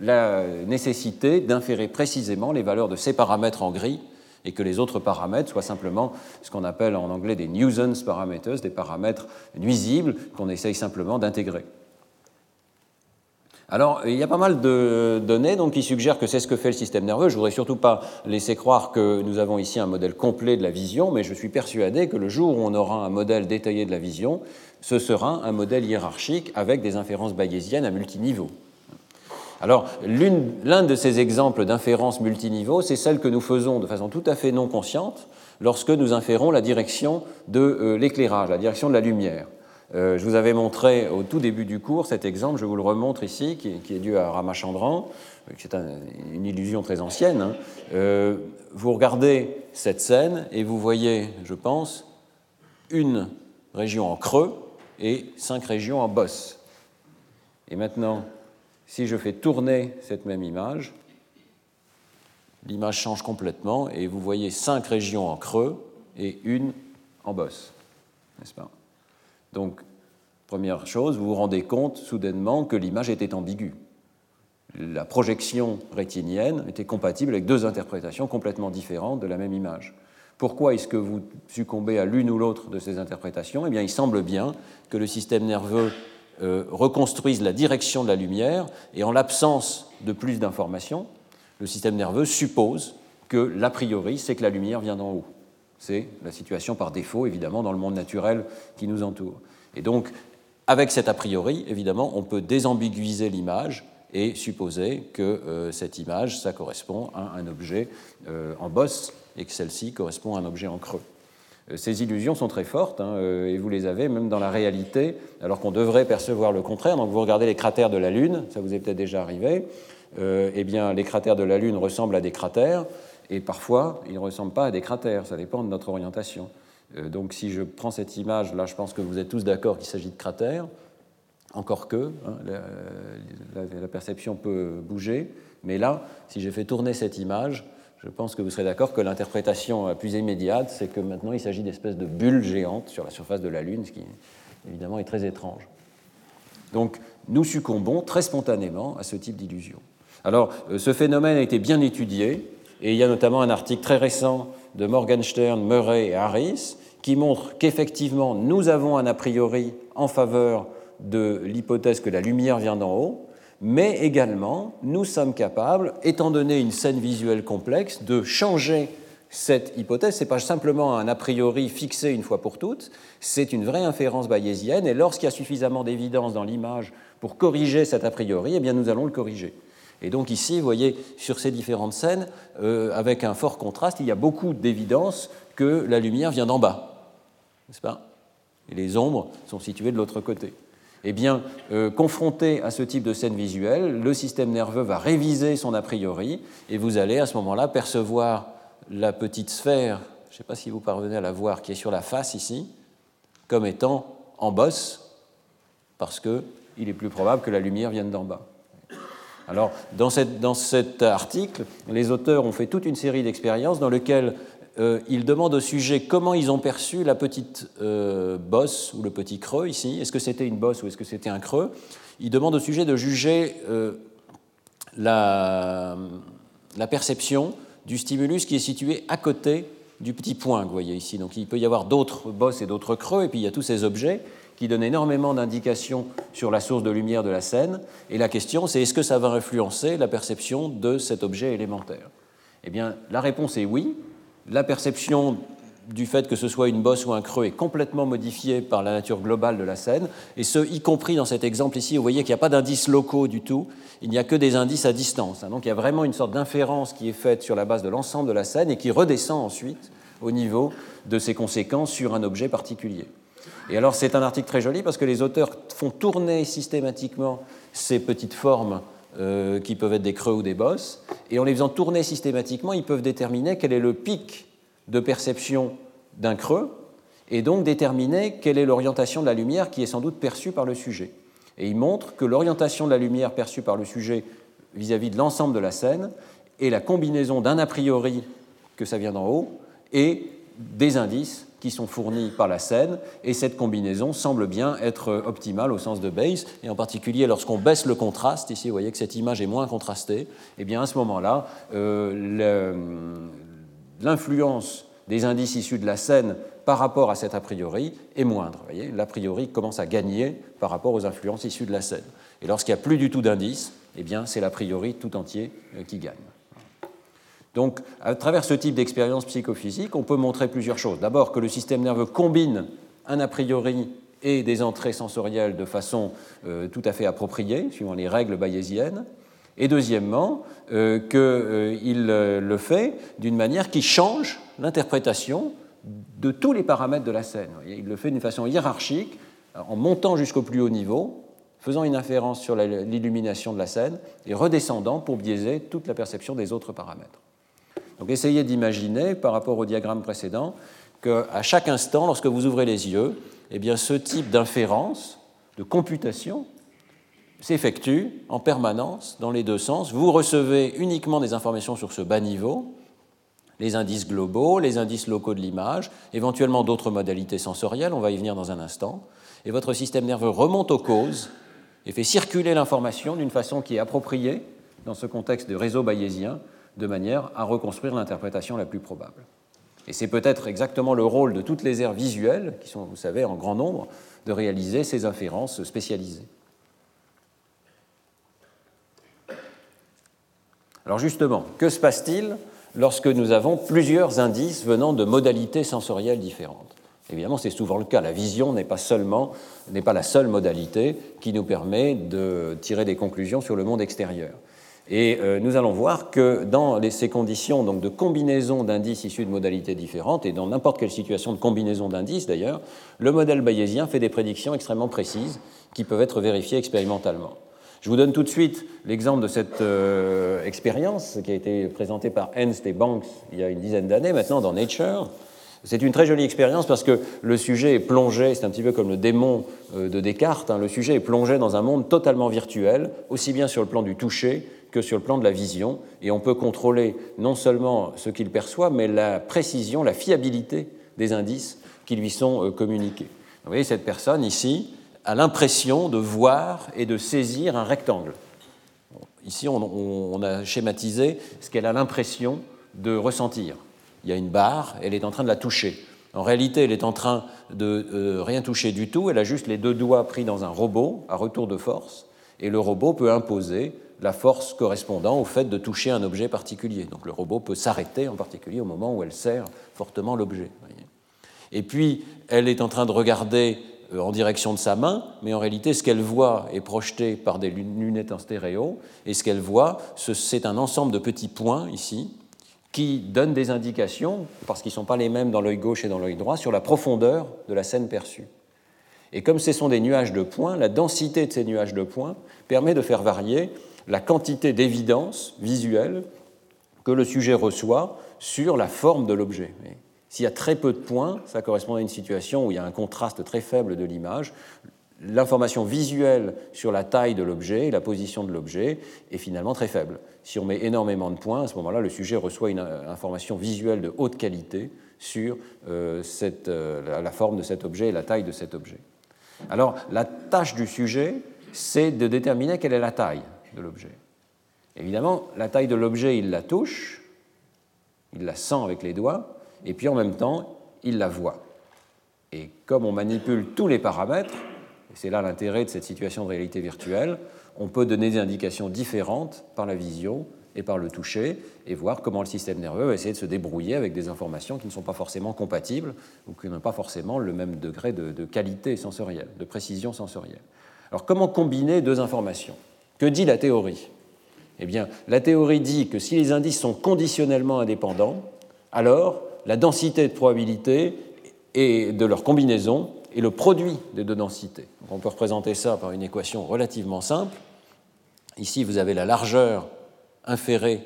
la nécessité d'inférer précisément les valeurs de ces paramètres en gris et que les autres paramètres soient simplement ce qu'on appelle en anglais des nuisance parameters, des paramètres nuisibles qu'on essaye simplement d'intégrer. Alors, il y a pas mal de données qui suggèrent que c'est ce que fait le système nerveux. Je ne voudrais surtout pas laisser croire que nous avons ici un modèle complet de la vision, mais je suis persuadé que le jour où on aura un modèle détaillé de la vision, ce sera un modèle hiérarchique avec des inférences bayésiennes à multiniveau. Alors, l'un de ces exemples d'inférence multiniveau, c'est celle que nous faisons de façon tout à fait non consciente lorsque nous inférons la direction de euh, l'éclairage, la direction de la lumière. Euh, je vous avais montré au tout début du cours cet exemple, je vous le remontre ici, qui, est dû à Ramachandran, euh, qui est une illusion très ancienne. Hein. vous regardez cette scène et vous voyez, je pense, une région en creux et cinq régions en bosse. Et maintenant, si je fais tourner cette même image, l'image change complètement et vous voyez cinq régions en creux et une en bosse. N'est-ce pas? Donc, première chose, vous vous rendez compte soudainement que l'image était ambiguë. La projection rétinienne était compatible avec deux interprétations complètement différentes de la même image. Pourquoi est-ce que vous succombez à l'une ou l'autre de ces interprétations? Eh bien, il semble bien que le système nerveux euh, reconstruise la direction de la lumière, et en l'absence de plus d'informations, le système nerveux suppose que l'a priori, c'est que la lumière vient d'en haut. C'est la situation par défaut, évidemment, dans le monde naturel qui nous entoure. Et donc, avec cet a priori, évidemment, on peut désambiguiser l'image et supposer que euh, cette image, ça correspond à un objet euh, en bosse et que celle-ci correspond à un objet en creux. Euh, ces illusions sont très fortes, hein, euh, et vous les avez même dans la réalité, alors qu'on devrait percevoir le contraire. Donc vous regardez les cratères de la Lune, ça vous est peut-être déjà arrivé, euh, eh bien les cratères de la Lune ressemblent à des cratères, et parfois ils ne ressemblent pas à des cratères, ça dépend de notre orientation. donc si je prends cette image, là je pense que vous êtes tous d'accord qu'il s'agit de cratères, encore que hein, la perception peut bouger, mais là, si j'ai fait tourner cette image, je pense que vous serez d'accord que l'interprétation la plus immédiate, c'est que maintenant il s'agit d'espèces de bulles géantes sur la surface de la Lune, ce qui évidemment est très étrange. Donc nous succombons très spontanément à ce type d'illusion. Alors euh, ce phénomène a été bien étudié, et il y a notamment un article très récent de Morgenstern, Murray et Harris qui montre qu'effectivement nous avons un a priori en faveur de l'hypothèse que la lumière vient d'en haut, mais également nous sommes capables, étant donné une scène visuelle complexe, de changer cette hypothèse. Ce n'est pas simplement un a priori fixé une fois pour toutes, c'est une vraie inférence bayésienne, et lorsqu'il y a suffisamment d'évidence dans l'image pour corriger cet a priori, eh bien nous allons le corriger. Et donc ici, vous voyez, sur ces différentes scènes, euh, avec un fort contraste, il y a beaucoup d'évidence que la lumière vient d'en bas, n'est-ce pas? Et les ombres sont situées de l'autre côté. Eh bien, euh, confronté à ce type de scène visuelle, le système nerveux va réviser son a priori et vous allez à ce moment-là percevoir la petite sphère, je ne sais pas si vous parvenez à la voir, qui est sur la face ici, comme étant en bosse, parce qu'il est plus probable que la lumière vienne d'en bas. Alors, dans, dans, cet article, les auteurs ont fait toute une série d'expériences dans lesquelles euh, il demande au sujet comment ils ont perçu la petite euh, bosse ou le petit creux ici. Est-ce que c'était une bosse ou est-ce que c'était un creux? Il demande au sujet de juger euh, la, perception du stimulus qui est situé à côté du petit point que vous voyez ici. Donc il peut y avoir d'autres bosses et d'autres creux, et puis il y a tous ces objets qui donnent énormément d'indications sur la source de lumière de la scène. Et la question, c'est est-ce que ça va influencer la perception de cet objet élémentaire? Eh bien, la réponse est oui la perception du fait que ce soit une bosse ou un creux est complètement modifiée par la nature globale de la scène, et ce, y compris dans cet exemple ici, vous voyez qu'il n'y a pas d'indices locaux du tout, il n'y a que des indices à distance. Hein. Donc il y a vraiment une sorte d'inférence qui est faite sur la base de l'ensemble de la scène et qui redescend ensuite au niveau de ses conséquences sur un objet particulier. Et alors c'est un article très joli parce que les auteurs font tourner systématiquement ces petites formes euh, qui peuvent être des creux ou des bosses, et en les faisant tourner systématiquement, ils peuvent déterminer quel est le pic de perception d'un creux et donc déterminer quelle est l'orientation de la lumière qui est sans doute perçue par le sujet. Et il montre que l'orientation de la lumière perçue par le sujet vis-à-vis de l'ensemble de la scène est la combinaison d'un a priori que ça vient d'en haut et des indices qui sont fournis par la scène, et cette combinaison semble bien être optimale au sens de Bayes, et en particulier lorsqu'on baisse le contraste, ici vous voyez que cette image est moins contrastée, et eh bien à ce moment-là, euh, l'influence des indices issus de la scène par rapport à cet a priori est moindre. L'a priori commence à gagner par rapport aux influences issues de la scène. Et lorsqu'il n'y a plus du tout d'indices, eh bien c'est l'a priori tout entier euh, qui gagne. Donc, à travers ce type d'expérience psychophysique, on peut montrer plusieurs choses. D'abord, que le système nerveux combine un a priori et des entrées sensorielles de façon euh, tout à fait appropriée, suivant les règles bayésiennes. Et deuxièmement, euh, qu'il le fait d'une manière qui change l'interprétation de tous les paramètres de la scène. Il le fait d'une façon hiérarchique, en montant jusqu'au plus haut niveau, faisant une inférence sur l'illumination de la scène et redescendant pour biaiser toute la perception des autres paramètres. Donc essayez d'imaginer, par rapport au diagramme précédent, qu'à chaque instant, lorsque vous ouvrez les yeux, eh ce type d'inférence, de computation, s'effectue en permanence dans les deux sens. Vous recevez uniquement des informations sur ce bas niveau, les indices globaux, les indices locaux de l'image, éventuellement d'autres modalités sensorielles, on va y venir dans un instant, et votre système nerveux remonte aux causes et fait circuler l'information d'une façon qui est appropriée dans ce contexte de réseau bayésien, de manière à reconstruire l'interprétation la plus probable. Et c'est peut-être exactement le rôle de toutes les aires visuelles, qui sont, vous savez, en grand nombre, de réaliser ces inférences spécialisées. Alors justement, que se passe-t-il lorsque nous avons plusieurs indices venant de modalités sensorielles différentes? Évidemment, c'est souvent le cas. La vision n'est pas seulement n'est pas la seule modalité qui nous permet de tirer des conclusions sur le monde extérieur. Et euh, nous allons voir que dans ces conditions donc, de combinaison d'indices issus de modalités différentes, et dans n'importe quelle situation de combinaison d'indices d'ailleurs, le modèle bayésien fait des prédictions extrêmement précises qui peuvent être vérifiées expérimentalement. Je vous donne tout de suite l'exemple de cette euh, expérience qui a été présentée par Ernst et Banks il y a une dizaine d'années maintenant dans Nature. C'est une très jolie expérience parce que le sujet est plongé, c'est un petit peu comme le démon euh, de Descartes, hein, le sujet est plongé dans un monde totalement virtuel, aussi bien sur le plan du toucher que sur le plan de la vision, et on peut contrôler non seulement ce qu'il perçoit, mais la précision, la fiabilité des indices qui lui sont euh, communiqués. Vous voyez cette personne ici, a l'impression de voir et de saisir un rectangle. Ici, on, a schématisé ce qu'elle a l'impression de ressentir. Il y a une barre, elle est en train de la toucher. En réalité, elle est en train de euh, rien toucher du tout, elle a juste les deux doigts pris dans un robot à retour de force, et le robot peut imposer la force correspondant au fait de toucher un objet particulier. Donc le robot peut s'arrêter en particulier au moment où elle serre fortement l'objet. Et puis, elle est en train de regarder euh, en direction de sa main, mais en réalité, ce qu'elle voit est projeté par des lunettes en stéréo, et ce qu'elle voit, c'est un ensemble de petits points ici qui donnent des indications, parce qu'ils ne sont pas les mêmes dans l'œil gauche et dans l'œil droit, sur la profondeur de la scène perçue. Et comme ce sont des nuages de points, la densité de ces nuages de points permet de faire varier la quantité d'évidence visuelle que le sujet reçoit sur la forme de l'objet. S'il y a très peu de points, ça correspond à une situation où il y a un contraste très faible de l'image. L'information visuelle sur la taille de l'objet, la position de l'objet, est finalement très faible. Si on met énormément de points, à ce moment-là, le sujet reçoit une information visuelle de haute qualité sur euh, euh, la forme de cet objet et la taille de cet objet. Alors, la tâche du sujet, c'est de déterminer quelle est la taille de l'objet. Évidemment, la taille de l'objet, il la touche, il la sent avec les doigts, et puis en même temps, il la voit. Et comme on manipule tous les paramètres, et c'est là l'intérêt de cette situation de réalité virtuelle, on peut donner des indications différentes par la vision et par le toucher, et voir comment le système nerveux va essayer de se débrouiller avec des informations qui ne sont pas forcément compatibles ou qui n'ont pas forcément le même degré de, de qualité sensorielle, de précision sensorielle. Alors comment combiner deux informations? Que dit la théorie? Eh bien, la théorie dit que si les indices sont conditionnellement indépendants, alors la densité de probabilité et de leur combinaison est le produit des deux densités. on peut représenter ça par une équation relativement simple. Ici, vous avez la largeur inférée,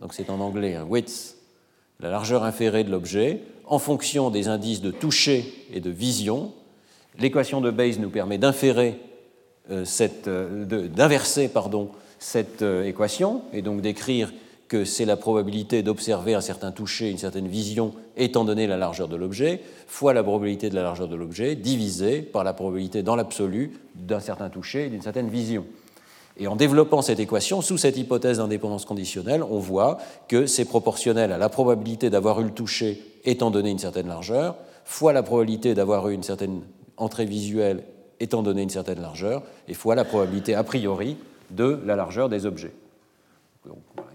donc c'est en anglais un width, la largeur inférée de l'objet, en fonction des indices de toucher et de vision. L'équation de Bayes nous permet d'inférer d'inverser pardon, cette euh, équation et donc d'écrire que c'est la probabilité d'observer un certain toucher, une certaine vision, étant donné la largeur de l'objet, fois la probabilité de la largeur de l'objet, divisée par la probabilité dans l'absolu d'un certain toucher et d'une certaine vision. Et en développant cette équation, sous cette hypothèse d'indépendance conditionnelle, on voit que c'est proportionnel à la probabilité d'avoir eu le toucher étant donné une certaine largeur, fois la probabilité d'avoir eu une certaine entrée visuelle étant donné une certaine largeur, et fois la probabilité a priori de la largeur des objets.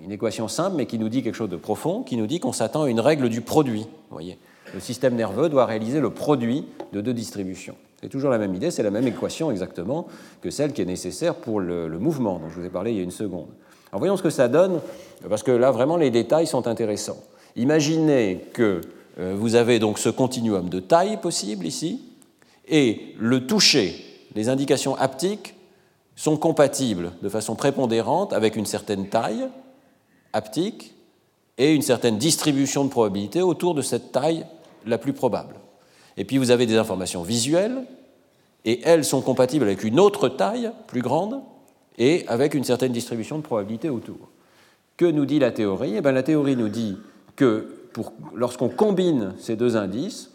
une équation simple, mais qui nous dit quelque chose de profond, qui nous dit qu'on s'attend à une règle du produit. voyez le système nerveux doit réaliser le produit de deux distributions. C'est toujours la même idée, c'est la même équation exactement que celle qui est nécessaire pour le, mouvement dont je vous ai parlé il y a une seconde. Alors voyons ce que ça donne, parce que là vraiment les détails sont intéressants. Imaginez que euh, vous avez donc ce continuum de taille possible ici, et le toucher, les indications haptiques sont compatibles de façon prépondérante avec une certaine taille haptique et une certaine distribution de probabilité autour de cette taille la plus probable. Et puis vous avez des informations visuelles, et elles sont compatibles avec une autre taille plus grande et avec une certaine distribution de probabilité autour. Que nous dit la théorie? Eh bien, La théorie nous dit que lorsqu'on combine ces deux indices,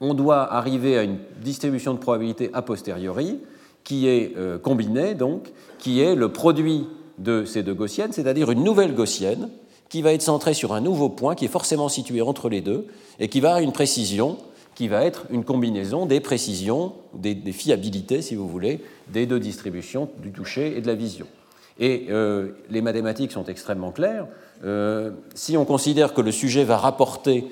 on doit arriver à une distribution de probabilité a posteriori qui est euh, combinée, donc, qui est le produit de ces deux gaussiennes, c'est-à-dire une nouvelle gaussienne qui va être centrée sur un nouveau point qui est forcément situé entre les deux et qui va avoir une précision qui va être une combinaison des précisions, des, fiabilités, si vous voulez, des deux distributions du toucher et de la vision. Et euh, les mathématiques sont extrêmement claires. Euh, si on considère que le sujet va rapporter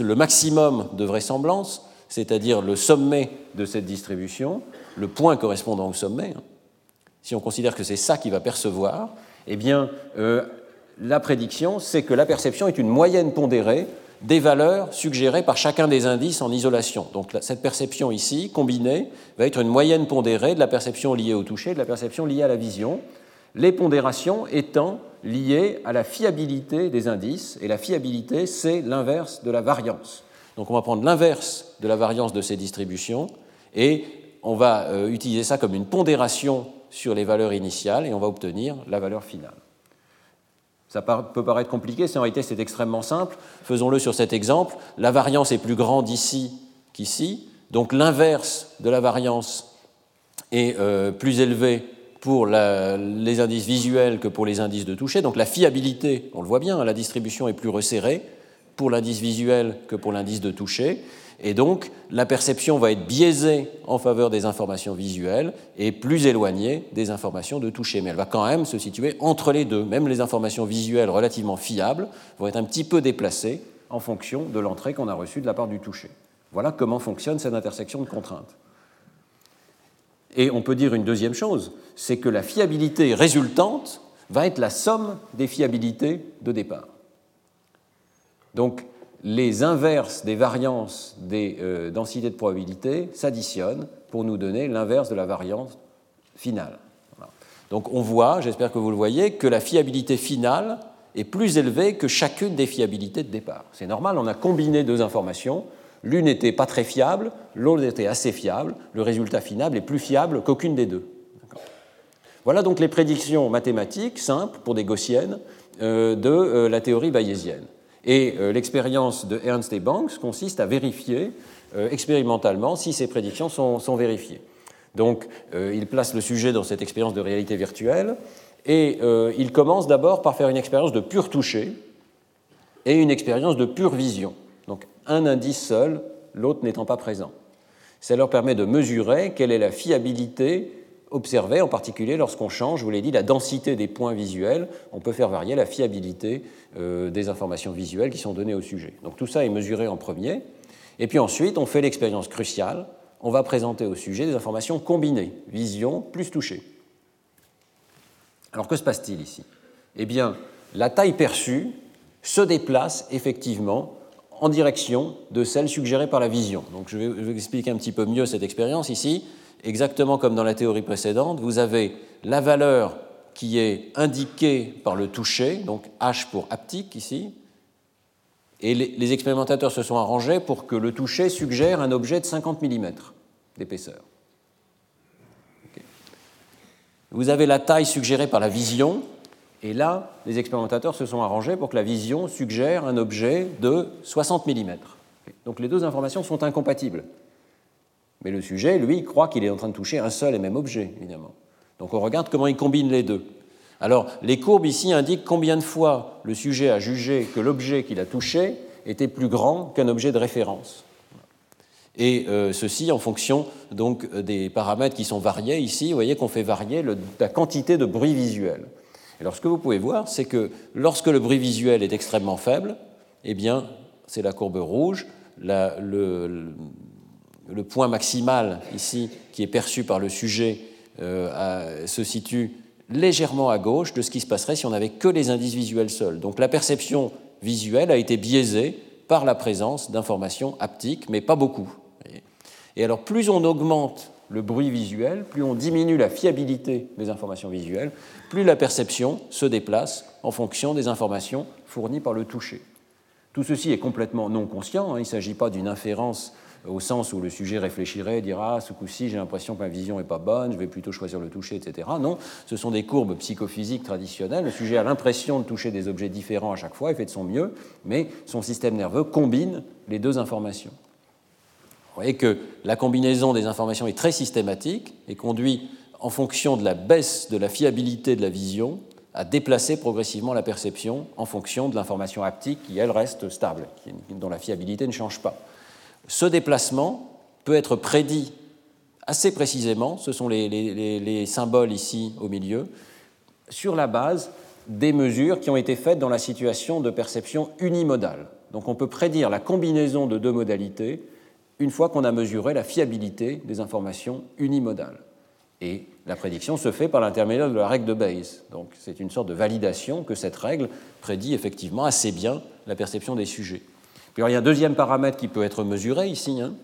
le maximum de vraisemblance, c'est-à-dire le sommet de cette distribution, le point correspondant au sommet, hein. si on considère que c'est ça qu'il va percevoir, eh bien, euh, la prédiction, c'est que la perception est une moyenne pondérée des valeurs suggérées par chacun des indices en isolation. Donc cette perception ici, combinée, va être une moyenne pondérée de la perception liée au toucher de la perception liée à la vision, les pondérations étant liées à la fiabilité des indices, et la fiabilité, c'est l'inverse de la variance. Donc on va prendre l'inverse de la variance de ces distributions et on va euh, utiliser ça comme une pondération sur les valeurs initiales et on va obtenir la valeur finale. Ça peut paraître compliqué, c'est en réalité c'est extrêmement simple. Faisons-le sur cet exemple. La variance est plus grande ici qu'ici, donc l'inverse de la variance est euh, plus élevé pour les indices visuels que pour les indices de toucher. Donc la fiabilité, on le voit bien, la distribution est plus resserrée pour l'indice visuel que pour l'indice de toucher. Et donc, la perception va être biaisée en faveur des informations visuelles et plus éloignée des informations de toucher. Mais elle va quand même se situer entre les deux. Même les informations visuelles relativement fiables vont être un petit peu déplacées en fonction de l'entrée qu'on a reçue de la part du toucher. Voilà comment fonctionne cette intersection de contraintes. Et on peut dire une deuxième chose, c'est que la fiabilité résultante va être la somme des fiabilités de départ. Donc les inverses des variances des euh, densités de probabilité s'additionnent pour nous donner l'inverse de la variance finale. Donc on voit, j'espère que vous le voyez, que la fiabilité finale est plus élevée que chacune des fiabilités de départ. C'est normal, on a combiné deux informations, l'une n'était pas très fiable, l'autre était assez fiable, le résultat final est plus fiable qu'aucune des deux. Voilà donc les prédictions mathématiques simples pour des gaussiennes euh, de euh, la théorie bayésienne. Et euh, l'expérience de Ernst et Banks consiste à vérifier euh, expérimentalement si ces prédictions sont, vérifiées. Donc, euh, il place le sujet dans cette expérience de réalité virtuelle et il commence d'abord par faire une expérience de pur toucher et une expérience de pure vision. Donc, un indice seul, l'autre n'étant pas présent. Ça leur permet de mesurer quelle est la fiabilité observer, en particulier lorsqu'on change, je vous l'ai dit, la densité des points visuels, on peut faire varier la fiabilité euh, des informations visuelles qui sont données au sujet. Donc tout ça est mesuré en premier. Et puis ensuite, on fait l'expérience cruciale, on va présenter au sujet des informations combinées, vision plus toucher. Alors que se passe-t-il ici? Eh bien, la taille perçue se déplace effectivement en direction de celle suggérée par la vision. Donc je vais vous expliquer un petit peu mieux cette expérience ici exactement comme dans la théorie précédente, vous avez la valeur qui est indiquée par le toucher, donc H pour haptique ici, Et les, expérimentateurs se sont arrangés pour que le toucher suggère un objet de 50 mm d'épaisseur. Vous avez la taille suggérée par la vision, et là, les expérimentateurs se sont arrangés pour que la vision suggère un objet de 60 mm. Donc les deux informations sont incompatibles. Mais le sujet, lui, croit qu'il est en train de toucher un seul et même objet, évidemment. Donc on regarde comment il combine les deux. Alors les courbes ici indiquent combien de fois le sujet a jugé que l'objet qu'il a touché était plus grand qu'un objet de référence. Et euh, ceci en fonction donc des paramètres qui sont variés. Ici, vous voyez qu'on fait varier la quantité de bruit visuel. Alors ce que vous pouvez voir, c'est que lorsque le bruit visuel est extrêmement faible, eh bien, c'est la courbe rouge. le point maximal ici qui est perçu par le sujet euh, se situe légèrement à gauche de ce qui se passerait si on n'avait que les indices visuels seuls. Donc la perception visuelle a été biaisée par la présence d'informations haptiques, mais pas beaucoup. Et alors plus on augmente le bruit visuel, plus on diminue la fiabilité des informations visuelles, plus la perception se déplace en fonction des informations fournies par le toucher. Tout ceci est complètement non conscient, hein. il ne s'agit pas d'une inférence au sens où le sujet réfléchirait dira ah, ce coup-ci j'ai l'impression que ma vision n'est pas bonne, je vais plutôt choisir le toucher, etc. Non, ce sont des courbes psychophysiques traditionnelles. Le sujet a l'impression de toucher des objets différents à chaque fois, il fait de son mieux, mais son système nerveux combine les deux informations. Vous voyez que la combinaison des informations est très systématique et conduit, en fonction de la baisse de la fiabilité de la vision, à déplacer progressivement la perception en fonction de l'information haptique qui, elle, reste stable, dont la fiabilité ne change pas. Ce déplacement peut être prédit assez précisément, ce sont les, symboles ici au milieu, sur la base des mesures qui ont été faites dans la situation de perception unimodale. Donc on peut prédire la combinaison de deux modalités une fois qu'on a mesuré la fiabilité des informations unimodales. Et la prédiction se fait par l'intermédiaire de la règle de Bayes. Donc c'est une sorte de validation que cette règle prédit effectivement assez bien la perception des sujets il y a un deuxième paramètre qui peut être mesuré ici, hein,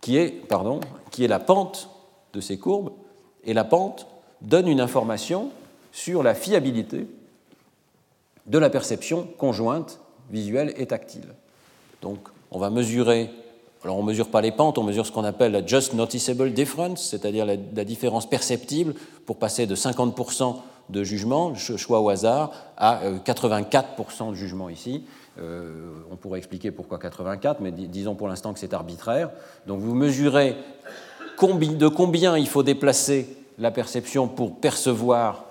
qui, est, pardon, qui est la pente de ces courbes. Et la pente donne une information sur la fiabilité de la perception conjointe visuelle et tactile. Donc, on va mesurer, alors on ne mesure pas les pentes, on mesure ce qu'on appelle la just noticeable difference, c'est-à-dire la, différence perceptible pour passer de 50% de jugement, choix au hasard, à 84% euh, de jugement ici. Euh, on pourrait expliquer pourquoi 84, mais disons pour l'instant que c'est arbitraire. Donc vous mesurez de combien il faut déplacer la perception pour percevoir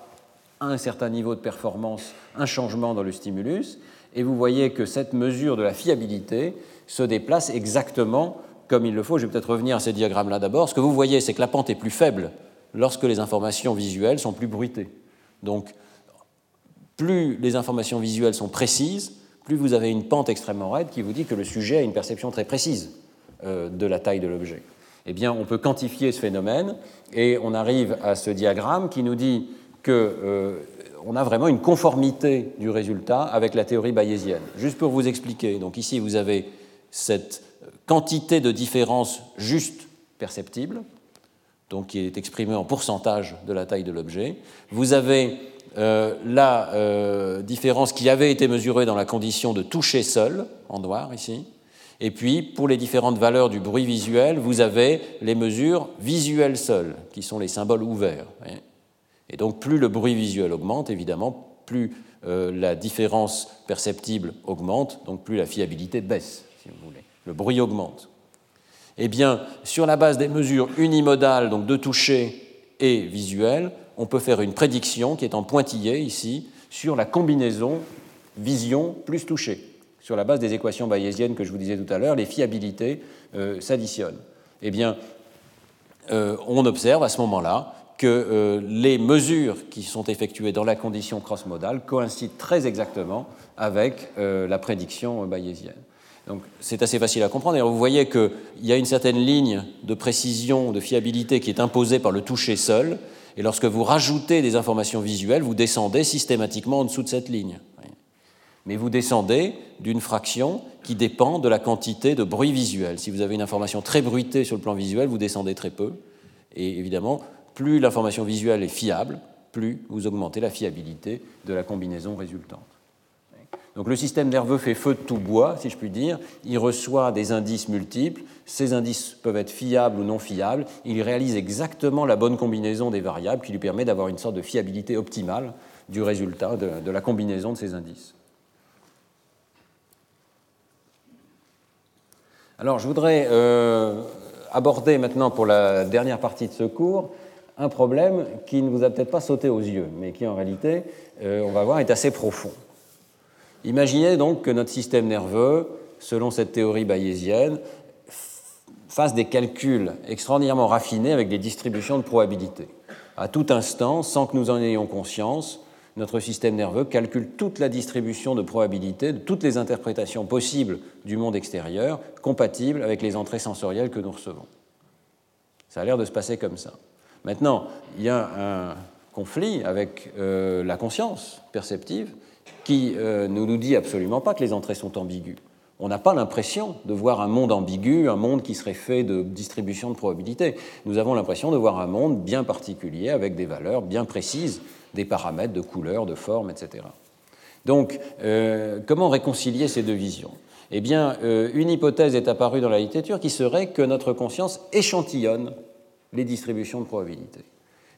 à un certain niveau de performance un changement dans le stimulus, et vous voyez que cette mesure de la fiabilité se déplace exactement comme il le faut. Je vais peut-être revenir à ces diagrammes-là d'abord. Ce que vous voyez, c'est que la pente est plus faible lorsque les informations visuelles sont plus bruitées. Donc, plus les informations visuelles sont précises, plus vous avez une pente extrêmement raide qui vous dit que le sujet a une perception très précise euh, de la taille de l'objet. Eh bien, on peut quantifier ce phénomène et on arrive à ce diagramme qui nous dit qu'on euh, a vraiment une conformité du résultat avec la théorie bayésienne. Juste pour vous expliquer, donc ici vous avez cette quantité de différence juste perceptible, donc qui est exprimée en pourcentage de la taille de l'objet. Vous avez euh, la euh, différence qui avait été mesurée dans la condition de toucher seul, en noir ici. Et puis, pour les différentes valeurs du bruit visuel, vous avez les mesures visuelles seules, qui sont les symboles ouverts. Et donc, plus le bruit visuel augmente, évidemment, plus euh, la différence perceptible augmente, donc plus la fiabilité baisse, si vous voulez. Le bruit augmente. Eh bien, sur la base des mesures unimodales, donc de toucher et visuel, on peut faire une prédiction qui est en pointillé ici sur la combinaison vision plus toucher. Sur la base des équations bayésiennes que je vous disais tout à l'heure, les fiabilités euh, s'additionnent. Eh bien, euh, on observe à ce moment-là que euh, les mesures qui sont effectuées dans la condition cross-modale coïncident très exactement avec la prédiction bayésienne. Donc c'est assez facile à comprendre. Et vous voyez qu'il y a une certaine ligne de précision, de fiabilité qui est imposée par le toucher seul, et lorsque vous rajoutez des informations visuelles, vous descendez systématiquement en dessous de cette ligne. Mais vous descendez d'une fraction qui dépend de la quantité de bruit visuel. Si vous avez une information très bruitée sur le plan visuel, vous descendez très peu. Et évidemment, plus l'information visuelle est fiable, plus vous augmentez la fiabilité de la combinaison résultante. Donc le système nerveux fait feu de tout bois, si je puis dire. Il reçoit des indices multiples. Ces indices peuvent être fiables ou non fiables. Il réalise exactement la bonne combinaison des variables qui lui permet d'avoir une sorte de fiabilité optimale du résultat de, la combinaison de ces indices. Alors je voudrais euh, aborder maintenant pour la dernière partie de ce cours un problème qui ne vous a peut-être pas sauté aux yeux, mais qui en réalité, euh, on va voir, est assez profond. Imaginez donc que notre système nerveux, selon cette théorie bayésienne, fasse des calculs extraordinairement raffinés avec des distributions de probabilité. À tout instant, sans que nous en ayons conscience, notre système nerveux calcule toute la distribution de probabilité de toutes les interprétations possibles du monde extérieur compatibles avec les entrées sensorielles que nous recevons. Ça a l'air de se passer comme ça. Maintenant, il y a un conflit avec euh, la conscience perceptive qui euh, ne nous dit absolument pas que les entrées sont ambiguës. On n'a pas l'impression de voir un monde ambigu, un monde qui serait fait de distribution de probabilités. Nous avons l'impression de voir un monde bien particulier, avec des valeurs bien précises, des paramètres de couleur, de forme, etc. Donc, euh, comment réconcilier ces deux visions? Eh bien, une hypothèse est apparue dans la littérature qui serait que notre conscience échantillonne les distributions de probabilité.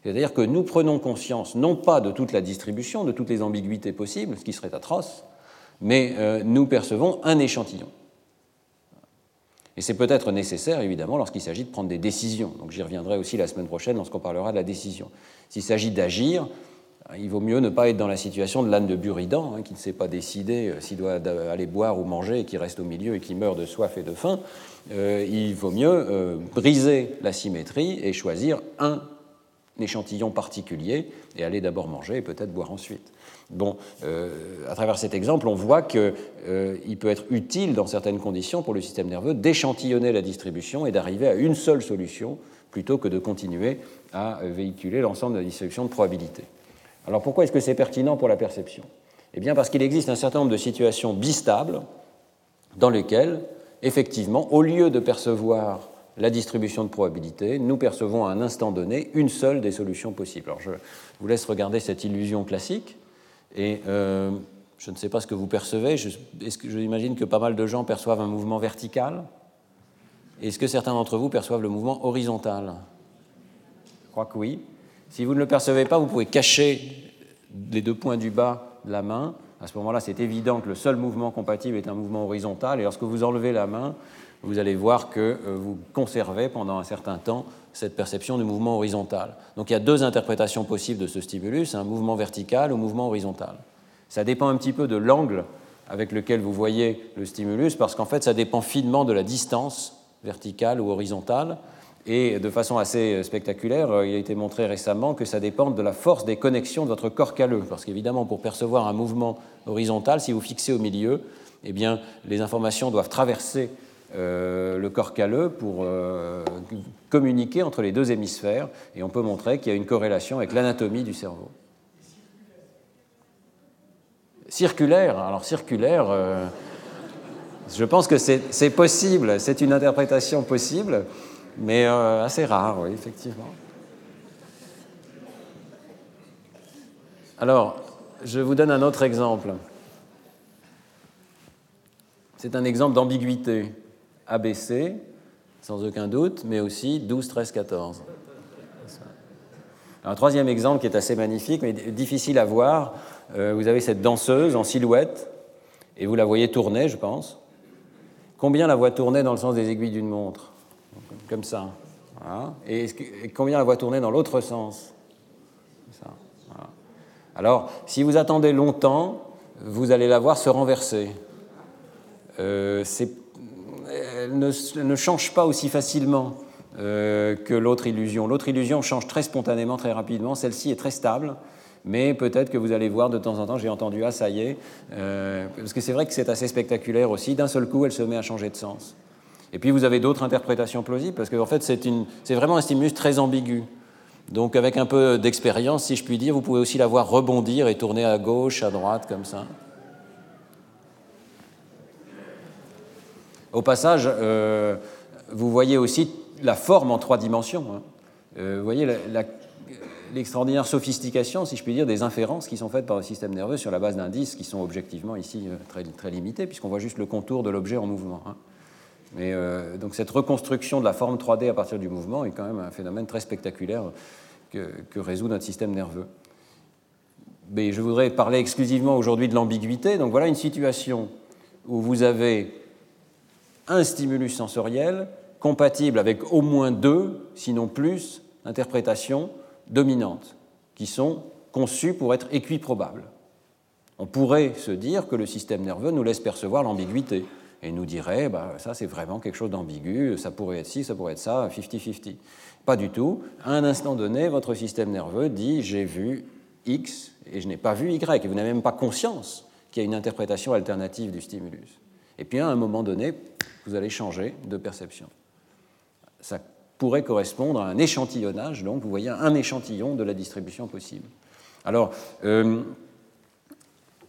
C'est-à-dire que nous prenons conscience non pas de toute la distribution, de toutes les ambiguïtés possibles, ce qui serait atroce, mais euh, nous percevons un échantillon. Et c'est peut-être nécessaire, évidemment, lorsqu'il s'agit de prendre des décisions. Donc j'y reviendrai aussi la semaine prochaine lorsqu'on parlera de la décision. S'il s'agit d'agir, il vaut mieux ne pas être dans la situation de l'âne de Buridan, hein, qui ne sait pas décider euh, s'il doit aller boire ou manger et qui reste au milieu et qui meurt de soif et de faim. Euh, il vaut mieux euh, briser la symétrie et choisir un échantillon particulier et aller d'abord manger et peut-être boire ensuite. Bon, à travers cet exemple, on voit qu'il peut être utile dans certaines conditions pour le système nerveux d'échantillonner la distribution et d'arriver à une seule solution plutôt que de continuer à véhiculer l'ensemble de la distribution de probabilité. Alors pourquoi est-ce que c'est pertinent pour la perception? Eh bien parce qu'il existe un certain nombre de situations bistables dans lesquelles, effectivement, au lieu de percevoir la distribution de probabilité, nous percevons à un instant donné une seule des solutions possibles. Alors je vous laisse regarder cette illusion classique et euh, je ne sais pas ce que vous percevez. Est-ce que j'imagine que pas mal de gens perçoivent un mouvement vertical Est-ce que certains d'entre vous perçoivent le mouvement horizontal? Je crois que oui. Si vous ne le percevez pas, vous pouvez cacher les deux points du bas de la main. À ce moment-là, c'est évident que le seul mouvement compatible est un mouvement horizontal. Et lorsque vous enlevez la main, vous allez voir que euh, vous conservez pendant un certain temps cette perception du mouvement horizontal. Donc il y a deux interprétations possibles de ce stimulus, un mouvement vertical ou mouvement horizontal. Ça dépend un petit peu de l'angle avec lequel vous voyez le stimulus, parce qu'en fait, ça dépend finement de la distance verticale ou horizontale. Et de façon assez spectaculaire, euh, il a été montré récemment que ça dépend de la force des connexions de votre corps calleux. Parce qu'évidemment, pour percevoir un mouvement horizontal, si vous fixez au milieu, eh bien, les informations doivent traverser euh, le corps calleux pour euh, communiquer entre les deux hémisphères. Et on peut montrer qu'il y a une corrélation avec l'anatomie du cerveau. Circulaire, alors circulaire, je pense que c'est possible, c'est une interprétation possible mais euh, assez rare, oui, effectivement. Alors, je vous donne un autre exemple. C'est un exemple d'ambiguïté. ABC, sans aucun doute, mais aussi 12, 13, 14. Un troisième exemple qui est assez magnifique, mais difficile à voir. Euh, vous avez cette danseuse en silhouette, et vous la voyez tourner, je pense. Combien la voit tourner dans le sens des aiguilles d'une montre? Comme ça. Et, combien la voit tourner dans l'autre sens? Alors, si vous attendez longtemps, vous allez la voir se renverser. Euh, elle, ne, change pas aussi facilement euh, que l'autre illusion. L'autre illusion change très spontanément, très rapidement. Celle-ci est très stable, mais peut-être que vous allez voir de temps en temps, j'ai entendu, ah ça y est, euh, parce que c'est vrai que c'est assez spectaculaire aussi. D'un seul coup, elle se met à changer de sens. Et puis vous avez d'autres interprétations plausibles, parce qu'en fait, c'est vraiment un stimulus très ambigu. Donc avec un peu d'expérience, si je puis dire, vous pouvez aussi la voir rebondir et tourner à gauche, à droite, comme ça. Au passage, euh, vous voyez aussi la forme en trois dimensions. Hein. Euh, vous voyez, l'extraordinaire sophistication, si je puis dire, des inférences qui sont faites par le système nerveux sur la base d'indices qui sont objectivement ici euh, très, très limités, puisqu'on voit juste le contour de l'objet en mouvement. Hein. Mais donc cette reconstruction de la forme 3D à partir du mouvement est quand même un phénomène très spectaculaire que, que résout notre système nerveux. Mais je voudrais parler exclusivement aujourd'hui de l'ambiguïté. Donc voilà une situation où vous avez un stimulus sensoriel compatible avec au moins deux, sinon plus, interprétations dominantes, qui sont conçues pour être équiprobables. On pourrait se dire que le système nerveux nous laisse percevoir l'ambiguïté et nous dirait bah, ça c'est vraiment quelque chose d'ambigu, ça pourrait être ci, ça pourrait être ça, 50-50. Pas du tout. À un instant donné, votre système nerveux dit j'ai vu X et je n'ai pas vu Y, et vous n'avez même pas conscience qu'il y a une interprétation alternative du stimulus. Et puis à un moment donné, vous allez changer de perception. Ça pourrait correspondre à un échantillonnage, donc vous voyez un échantillon de la distribution possible. Alors, euh,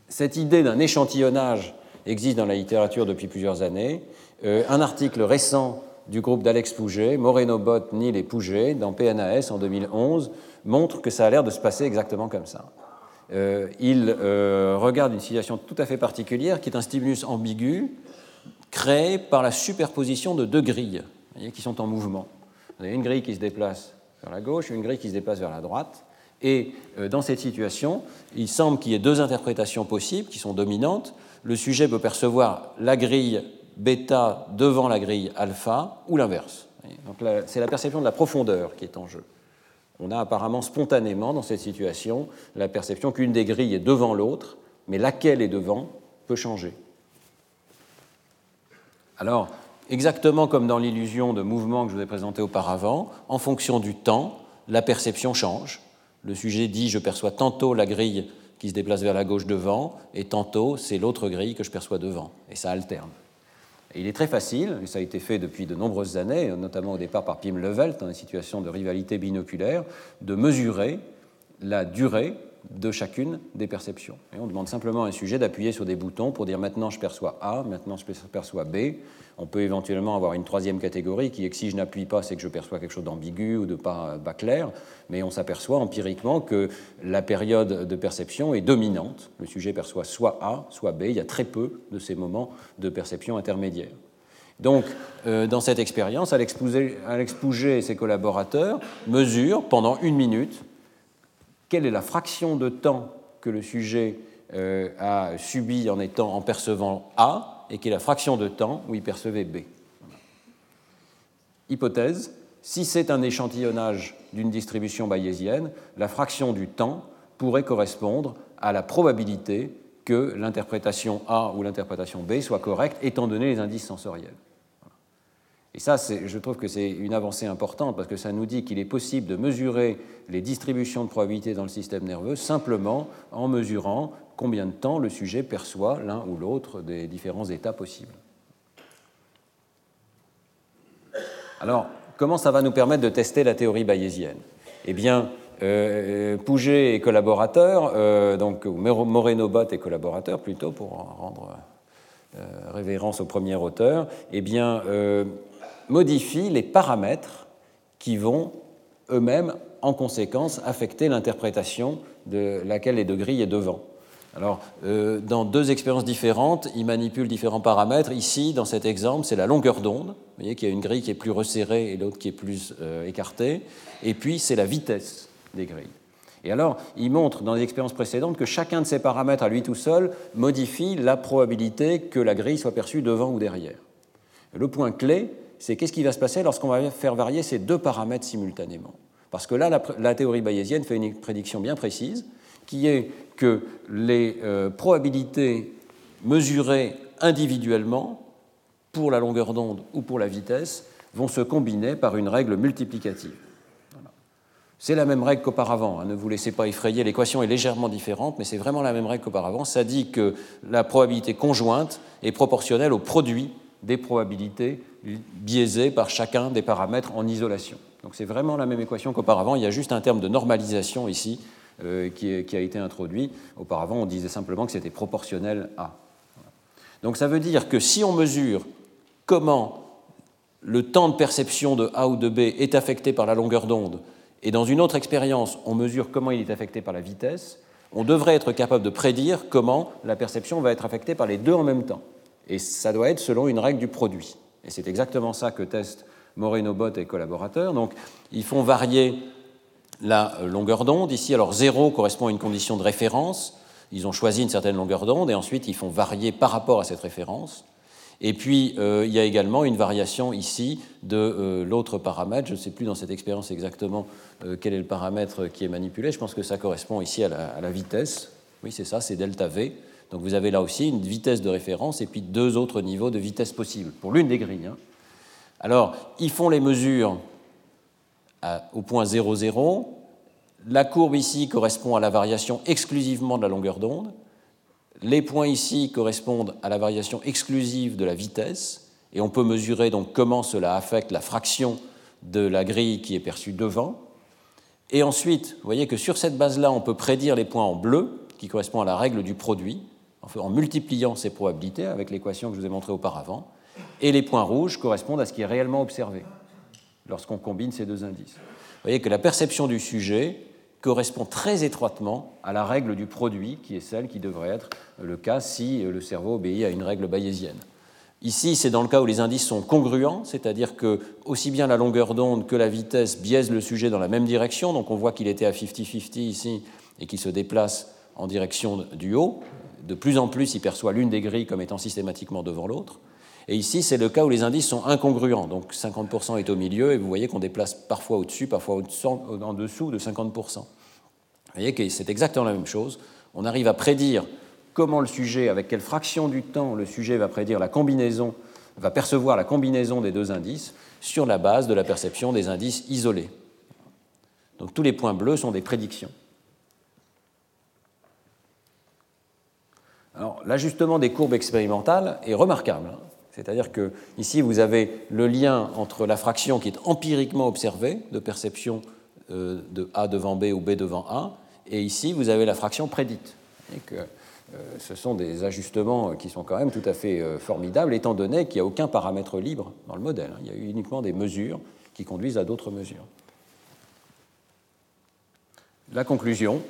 cette idée d'un échantillonnage existe dans la littérature depuis plusieurs années. Euh, un article récent du groupe d'Alex Pouget, Moreno Bott, Nil et Pouget, dans PNAS en 2011, montre que ça a l'air de se passer exactement comme ça. Euh, il regarde une situation tout à fait particulière qui est un stimulus ambigu créé par la superposition de deux grilles qui sont en mouvement. Vous avez une grille qui se déplace vers la gauche une grille qui se déplace vers la droite. Et euh, dans cette situation, il semble qu'il y ait deux interprétations possibles qui sont dominantes. Le sujet peut percevoir la grille bêta devant la grille alpha ou l'inverse. c'est la perception de la profondeur qui est en jeu. On a apparemment spontanément dans cette situation la perception qu'une des grilles est devant l'autre, mais laquelle est devant peut changer. Alors, exactement comme dans l'illusion de mouvement que je vous ai présenté auparavant, en fonction du temps, la perception change. Le sujet dit je perçois tantôt la grille qui se déplace vers la gauche devant, et tantôt c'est l'autre grille que je perçois devant. Et ça alterne. Il est très facile, et ça a été fait depuis de nombreuses années, notamment au départ par Pim Levelt, dans une situation de rivalité binoculaire, de mesurer la durée de chacune des perceptions. Et on demande simplement à un sujet d'appuyer sur des boutons pour dire maintenant je perçois A, maintenant je perçois B. On peut éventuellement avoir une troisième catégorie qui est que si je n'appuie pas, c'est que je perçois quelque chose d'ambigu ou de pas, pas clair, mais on s'aperçoit empiriquement que la période de perception est dominante. Le sujet perçoit soit A, soit B. Il y a très peu de ces moments de perception intermédiaire. Donc, euh, dans cette expérience, Alex Pouget et ses collaborateurs mesurent pendant une minute quelle est la fraction de temps que le sujet euh, a subi en, étant, en percevant A et quelle est la fraction de temps où il percevait B. Hypothèse, si c'est un échantillonnage d'une distribution bayésienne, la fraction du temps pourrait correspondre à la probabilité que l'interprétation A ou l'interprétation B soit correcte étant donné les indices sensoriels. Et ça, je trouve que c'est une avancée importante parce que ça nous dit qu'il est possible de mesurer les distributions de probabilité dans le système nerveux simplement en mesurant combien de temps le sujet perçoit l'un ou l'autre des différents états possibles. Alors, comment ça va nous permettre de tester la théorie bayésienne? Eh bien, euh, Pouget et collaborateurs, euh, donc Moreno-Bott et collaborateurs plutôt, pour rendre euh, révérence au premier auteur, eh bien, euh, modifient les paramètres qui vont eux-mêmes, en conséquence, affecter l'interprétation de laquelle les deux grilles est devant. Alors, euh, dans deux expériences différentes, ils manipulent différents paramètres. Ici, dans cet exemple, c'est la longueur d'onde. Vous voyez qu'il y a une grille qui est plus resserrée et l'autre qui est plus euh, écartée. Et puis, c'est la vitesse des grilles. Et alors, ils montrent dans les expériences précédentes que chacun de ces paramètres à lui tout seul modifie la probabilité que la grille soit perçue devant ou derrière. Le point clé, c'est qu'est-ce qui va se passer lorsqu'on va faire varier ces deux paramètres simultanément? Parce que là, la, théorie bayésienne fait une prédiction bien précise, qui est que les euh, probabilités mesurées individuellement pour la longueur d'onde ou pour la vitesse vont se combiner par une règle multiplicative. C'est la même règle qu'auparavant, hein, ne vous laissez pas effrayer, l'équation est légèrement différente, mais c'est vraiment la même règle qu'auparavant. Ça dit que la probabilité conjointe est proportionnelle au produit des probabilités biaisées par chacun des paramètres en isolation. Donc c'est vraiment la même équation qu'auparavant, il y a juste un terme de normalisation ici qui, qui, a été introduit. Auparavant, on disait simplement que c'était proportionnel à. Donc ça veut dire que si on mesure comment le temps de perception de A ou de B est affecté par la longueur d'onde et dans une autre expérience, on mesure comment il est affecté par la vitesse, on devrait être capable de prédire comment la perception va être affectée par les deux en même temps. Et ça doit être selon une règle du produit. Et c'est exactement ça que testent Moreno Bott et collaborateurs. Donc, ils font varier la longueur d'onde. Ici, alors 0 correspond à une condition de référence. Ils ont choisi une certaine longueur d'onde et ensuite ils font varier par rapport à cette référence. Et puis, euh, il y a également une variation ici de euh, l'autre paramètre. Je ne sais plus dans cette expérience exactement euh, quel est le paramètre qui est manipulé. Je pense que ça correspond ici à la, vitesse. Oui, c'est ça, c'est delta V. Donc vous avez là aussi une vitesse de référence et puis deux autres niveaux de vitesse possibles pour l'une des grilles. Hein. Alors, ils font les mesures au point 0,0. La courbe ici correspond à la variation exclusivement de la longueur d'onde. Les points ici correspondent à la variation exclusive de la vitesse, et on peut mesurer donc comment cela affecte la fraction de la grille qui est perçue devant. Et ensuite, vous voyez que sur cette base-là, on peut prédire les points en bleu, qui correspondent à la règle du produit, en multipliant ces probabilités avec l'équation que je vous ai montrée auparavant, et les points rouges correspondent à ce qui est réellement observé lorsqu'on combine ces deux indices. Vous voyez que la perception du sujet correspond très étroitement à la règle du produit, qui est celle qui devrait être le cas si le cerveau obéit à une règle bayésienne. Ici, c'est dans le cas où les indices sont congruents, c'est-à-dire que aussi bien la longueur d'onde que la vitesse biaisent le sujet dans la même direction. Donc on voit qu'il était à 50-50 ici et qu'il se déplace en direction du haut. De plus en plus, il perçoit l'une des grilles comme étant systématiquement devant l'autre. Et ici, c'est le cas où les indices sont incongruents. Donc 50% est au milieu et vous voyez qu'on déplace parfois au-dessus, parfois en dessous de 50%. Vous voyez que c'est exactement la même chose. On arrive à prédire comment le sujet, avec quelle fraction du temps le sujet va prédire la combinaison, va percevoir la combinaison des deux indices sur la base de la perception des indices isolés. Donc tous les points bleus sont des prédictions. Alors l'ajustement des courbes expérimentales est remarquable. Hein. C'est-à-dire que ici, vous avez le lien entre la fraction qui est empiriquement observée de perception euh, de A devant B ou B devant A, et ici, vous avez la fraction prédite. Euh, ce sont des ajustements qui sont quand même tout à fait euh, formidables, étant donné qu'il n'y a aucun paramètre libre dans le modèle. Il y a uniquement des mesures qui conduisent à d'autres mesures. La conclusion,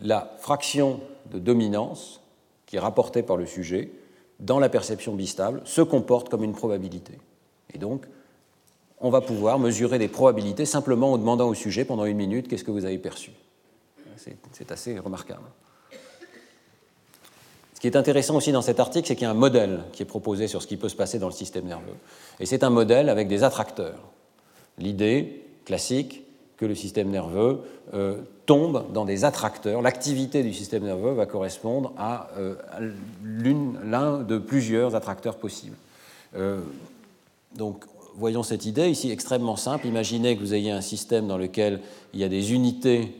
la fraction de dominance qui est rapportée par le sujet dans la perception bistable, se comporte comme une probabilité. Et donc, on va pouvoir mesurer des probabilités simplement en demandant au sujet pendant une minute qu'est-ce que vous avez perçu. C'est assez remarquable. Ce qui est intéressant aussi dans cet article, c'est qu'il y a un modèle qui est proposé sur ce qui peut se passer dans le système nerveux. Et c'est un modèle avec des attracteurs. L'idée classique que le système nerveux euh, tombe dans des attracteurs. L'activité du système nerveux va correspondre à, euh, l'un de plusieurs attracteurs possibles. Euh, donc, voyons cette idée ici extrêmement simple. Imaginez que vous ayez un système dans lequel il y a des unités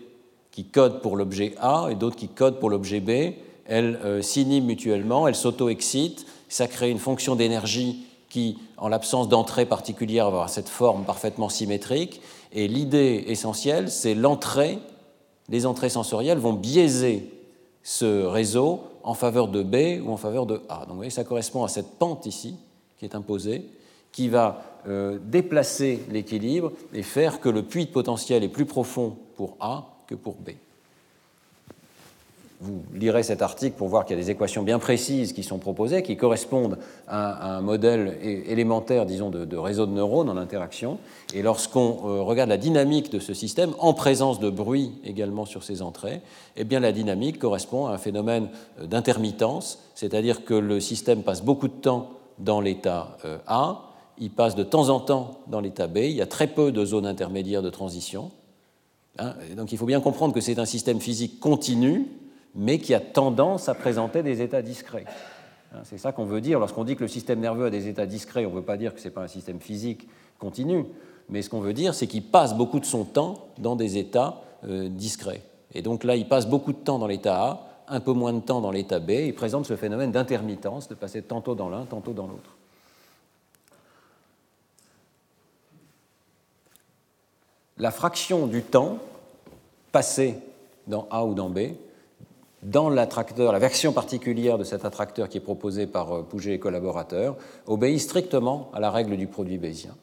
qui codent pour l'objet A et d'autres qui codent pour l'objet B. Elles s'inhibent mutuellement, elles s'auto-excitent, ça crée une fonction d'énergie qui, en l'absence d'entrée particulière, va cette forme parfaitement symétrique. Et l'idée essentielle, c'est l'entrée, les entrées sensorielles vont biaiser ce réseau en faveur de B ou en faveur de A. Donc vous voyez, ça correspond à cette pente ici qui est imposée, qui va euh, déplacer l'équilibre et faire que le puits de potentiel est plus profond pour A que pour B vous lirez cet article pour voir qu'il y a des équations bien précises qui sont proposées, qui correspondent à, un modèle élémentaire, disons, de, réseau de neurones en interaction. Et lorsqu'on euh, regarde la dynamique de ce système, en présence de bruit également sur ces entrées, eh bien la dynamique correspond à un phénomène euh, d'intermittence, c'est-à-dire que le système passe beaucoup de temps dans l'état euh, A, il passe de temps en temps dans l'état B, il y a très peu de zones intermédiaires de transition. Hein. donc il faut bien comprendre que c'est un système physique continu, mais qui a tendance à présenter des états discrets. Hein, c'est ça qu'on veut dire. Lorsqu'on dit que le système nerveux a des états discrets, on ne veut pas dire que ce n'est pas un système physique continu, mais ce qu'on veut dire, c'est qu'il passe beaucoup de son temps dans des états euh, discrets. Et donc là, il passe beaucoup de temps dans l'état A, un peu moins de temps dans l'état B, il présente ce phénomène d'intermittence, de passer tantôt dans l'un, tantôt dans l'autre. La fraction du temps passé dans A ou dans B dans l'attracteur, la version particulière de cet attracteur qui est proposé par euh, Pouget et collaborateurs, obéit strictement à la règle du produit bayésien.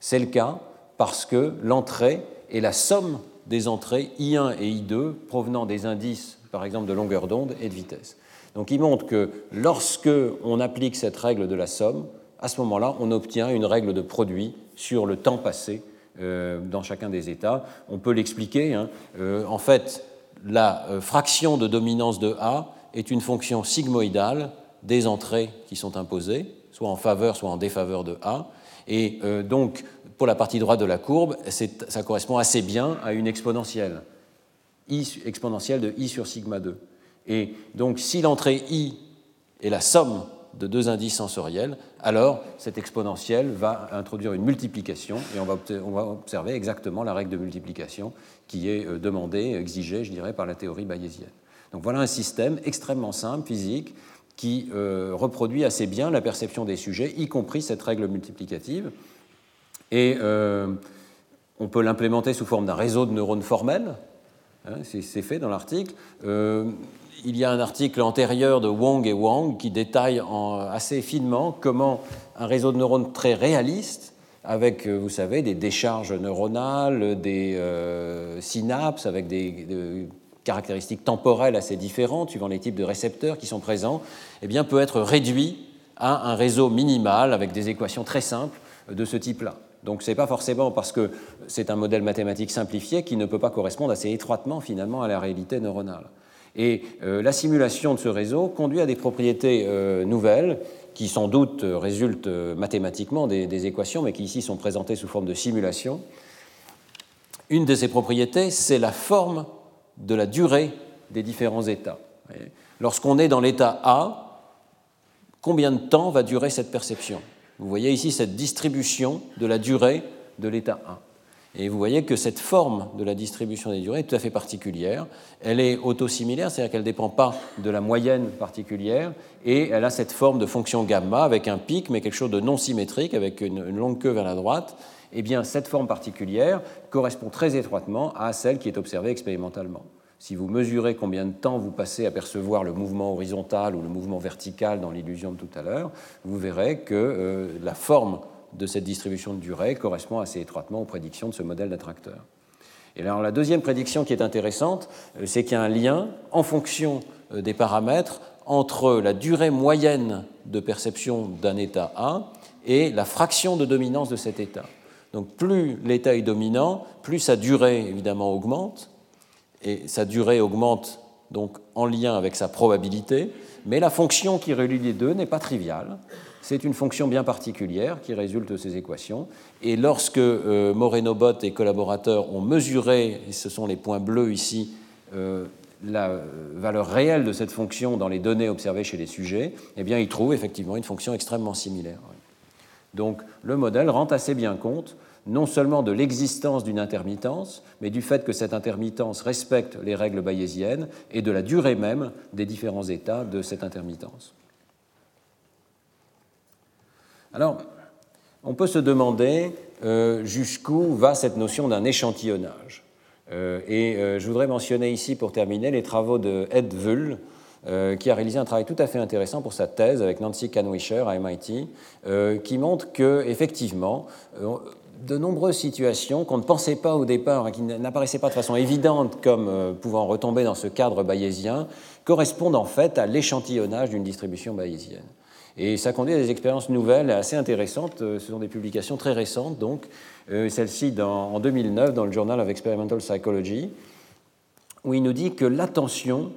C'est le cas parce que l'entrée est la somme des entrées I1 et I2 provenant des indices, par exemple, de longueur d'onde et de vitesse. Donc il montre que lorsque on applique cette règle de la somme, à ce moment-là, on obtient une règle de produit sur le temps passé euh, dans chacun des états. On peut l'expliquer. Hein. Euh, en fait, la euh, fraction de dominance de A est une fonction sigmoïdale des entrées qui sont imposées, soit en faveur, soit en défaveur de A. Et donc, pour la partie droite de la courbe, ça correspond assez bien à une exponentielle, exponentielle de I sur sigma 2. Et donc, si l'entrée I est la somme de deux indices sensoriels, alors cette exponentielle va introduire une multiplication et on va, observer exactement la règle de multiplication qui est euh, demandée, exigée, je dirais, par la théorie bayésienne. Donc voilà un système extrêmement simple, physique, qui euh, reproduit assez bien la perception des sujets, y compris cette règle multiplicative. Et euh, on peut l'implémenter sous forme d'un réseau de neurones formels, hein, c'est fait dans l'article il y a un article antérieur de Wong et Wang qui détaille assez finement comment un réseau de neurones très réaliste, avec, euh, vous savez, des décharges neuronales, des euh, synapses, avec des, caractéristiques temporelles assez différentes, suivant les types de récepteurs qui sont présents, eh bien, peut être réduit à un réseau minimal avec des équations très simples de ce type-là. Donc ce n'est pas forcément parce que c'est un modèle mathématique simplifié qui ne peut pas correspondre assez étroitement finalement à la réalité neuronale. Et euh, la simulation de ce réseau conduit à des propriétés euh, nouvelles qui sans doute euh, résultent mathématiquement des, équations, mais qui ici sont présentées sous forme de simulation. Une de ces propriétés, c'est la forme de la durée des différents états. Lorsqu'on est dans l'état A, combien de temps va durer cette perception? Vous voyez ici cette distribution de la durée de l'état A. Et vous voyez que cette forme de la distribution des durées est tout à fait particulière. Elle est autosimilaire, c'est-à-dire qu'elle ne dépend pas de la moyenne particulière, et elle a cette forme de fonction gamma avec un pic, mais quelque chose de non symétrique, avec une, longue queue vers la droite. Eh bien, cette forme particulière correspond très étroitement à celle qui est observée expérimentalement. Si vous mesurez combien de temps vous passez à percevoir le mouvement horizontal ou le mouvement vertical dans l'illusion de tout à l'heure, vous verrez que euh, la forme de cette distribution de durée correspond assez étroitement aux prédictions de ce modèle d'attracteur. Et alors la deuxième prédiction qui est intéressante, euh, c'est qu'il y a un lien en fonction euh, des paramètres entre la durée moyenne de perception d'un état A et la fraction de dominance de cet état. Donc plus l'état est dominant, plus sa durée évidemment augmente, et sa durée augmente donc en lien avec sa probabilité, mais la fonction qui relie les deux n'est pas triviale. C'est une fonction bien particulière qui résulte de ces équations. Et lorsque euh, Moreno-Bott et collaborateurs ont mesuré, et ce sont les points bleus ici, euh, la valeur réelle de cette fonction dans les données observées chez les sujets, eh bien, ils trouvent effectivement une fonction extrêmement similaire. Donc, le modèle rend assez bien compte non seulement de l'existence d'une intermittence, mais du fait que cette intermittence respecte les règles bayésiennes et de la durée même des différents états de cette intermittence. Alors, on peut se demander euh, jusqu'où va cette notion d'un échantillonnage. Euh, et euh, je voudrais mentionner ici, pour terminer, les travaux de Ed Vull, qui a réalisé un travail tout à fait intéressant pour sa thèse avec Nancy Kanwisher à MIT, qui montre que, effectivement, de nombreuses situations qu'on ne pensait pas au départ, et qui n'apparaissaient pas de façon évidente comme pouvant retomber dans ce cadre bayésien, correspondent en fait à l'échantillonnage d'une distribution bayésienne. Et ça conduit à des expériences nouvelles assez intéressantes. Euh, ce sont des publications très récentes, donc, euh, celle-ci en 2009 dans le Journal of Experimental Psychology, où il nous dit que l'attention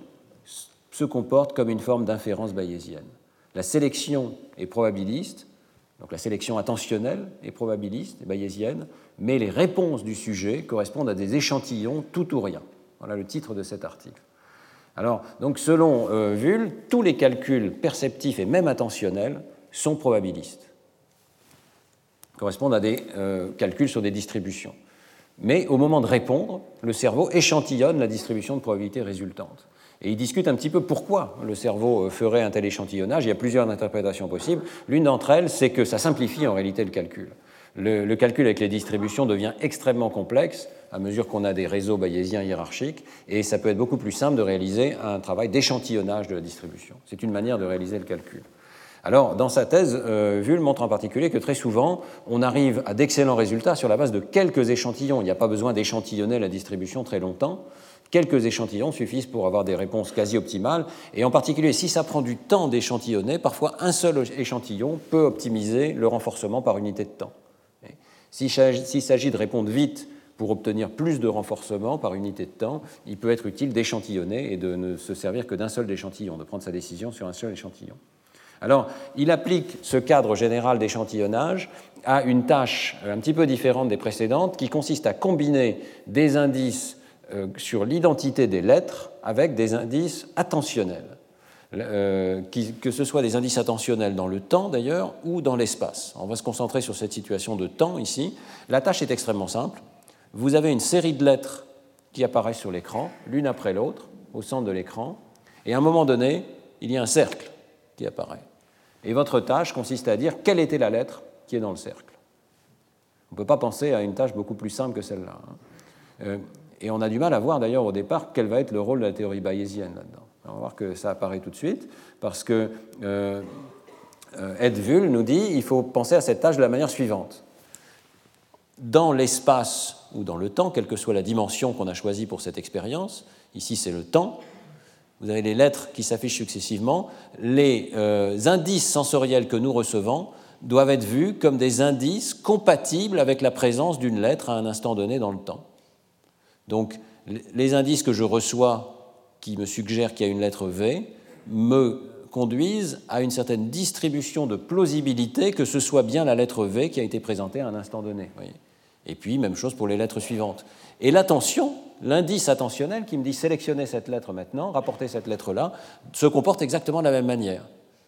se comporte comme une forme d'inférence bayésienne. La sélection est probabiliste, donc la sélection attentionnelle est probabiliste et bayésienne, mais les réponses du sujet correspondent à des échantillons tout ou rien. Voilà le titre de cet article. Alors, donc selon euh, Vull, tous les calculs perceptifs et même attentionnels sont probabilistes, correspondent à des euh, calculs sur des distributions. Mais au moment de répondre, le cerveau échantillonne la distribution de probabilité résultante. Et il discute un petit peu pourquoi le cerveau euh, ferait un tel échantillonnage. Il y a plusieurs interprétations possibles. L'une d'entre elles, c'est que ça simplifie en réalité le calcul. Le calcul avec les distributions devient extrêmement complexe à mesure qu'on a des réseaux bayésiens hiérarchiques, et ça peut être beaucoup plus simple de réaliser un travail d'échantillonnage de la distribution. C'est une manière de réaliser le calcul. Alors, dans sa thèse, euh, Vull montre en particulier que très souvent, on arrive à d'excellents résultats sur la base de quelques échantillons. Il n'y a pas besoin d'échantillonner la distribution très longtemps. Quelques échantillons suffisent pour avoir des réponses quasi optimales. Et en particulier, si ça prend du temps d'échantillonner, parfois un seul échantillon peut optimiser le renforcement par unité de temps. S'il s'agit de répondre vite pour obtenir plus de renforcement par unité de temps, il peut être utile d'échantillonner et de ne se servir que d'un seul échantillon, de prendre sa décision sur un seul échantillon. Alors, il applique ce cadre général d'échantillonnage à une tâche un petit peu différente des précédentes qui consiste à combiner des indices euh, sur l'identité des lettres avec des indices attentionnels. Euh, que ce soit des indices attentionnels dans le temps d'ailleurs ou dans l'espace. On va se concentrer sur cette situation de temps ici. La tâche est extrêmement simple vous avez une série de lettres qui apparaissent sur l'écran, l'une après l'autre, au centre de l'écran, et à un moment donné, il y a un cercle qui apparaît. Et votre tâche consiste à dire quelle était la lettre qui est dans le cercle. On ne peut pas penser à une tâche beaucoup plus simple que celle-là. Hein. Euh, et on a du mal à voir d'ailleurs au départ quel va être le rôle de la théorie bayésienne là-dedans. On va voir que ça apparaît tout de suite, parce que euh, euh Ed nous dit il faut penser à cette tâche de la manière suivante. Dans l'espace ou dans le temps, quelle que soit la dimension qu'on a choisie pour cette expérience. Ici, c'est le temps. Vous avez les lettres qui s'affichent successivement. Les euh, indices sensoriels que nous recevons doivent être vus comme des indices compatibles avec la présence d'une lettre à un instant donné dans le temps. Donc, les indices que je reçois qui me suggèrent qu'il y a une lettre V me conduisent à une certaine distribution de plausibilité que ce soit bien la lettre V qui a été présentée à un instant donné. Et puis, même chose pour les lettres suivantes. Et l'attention, l'indice attentionnel qui me dit sélectionnez cette lettre maintenant, rapportez cette lettre-là, se comporte exactement de la même manière.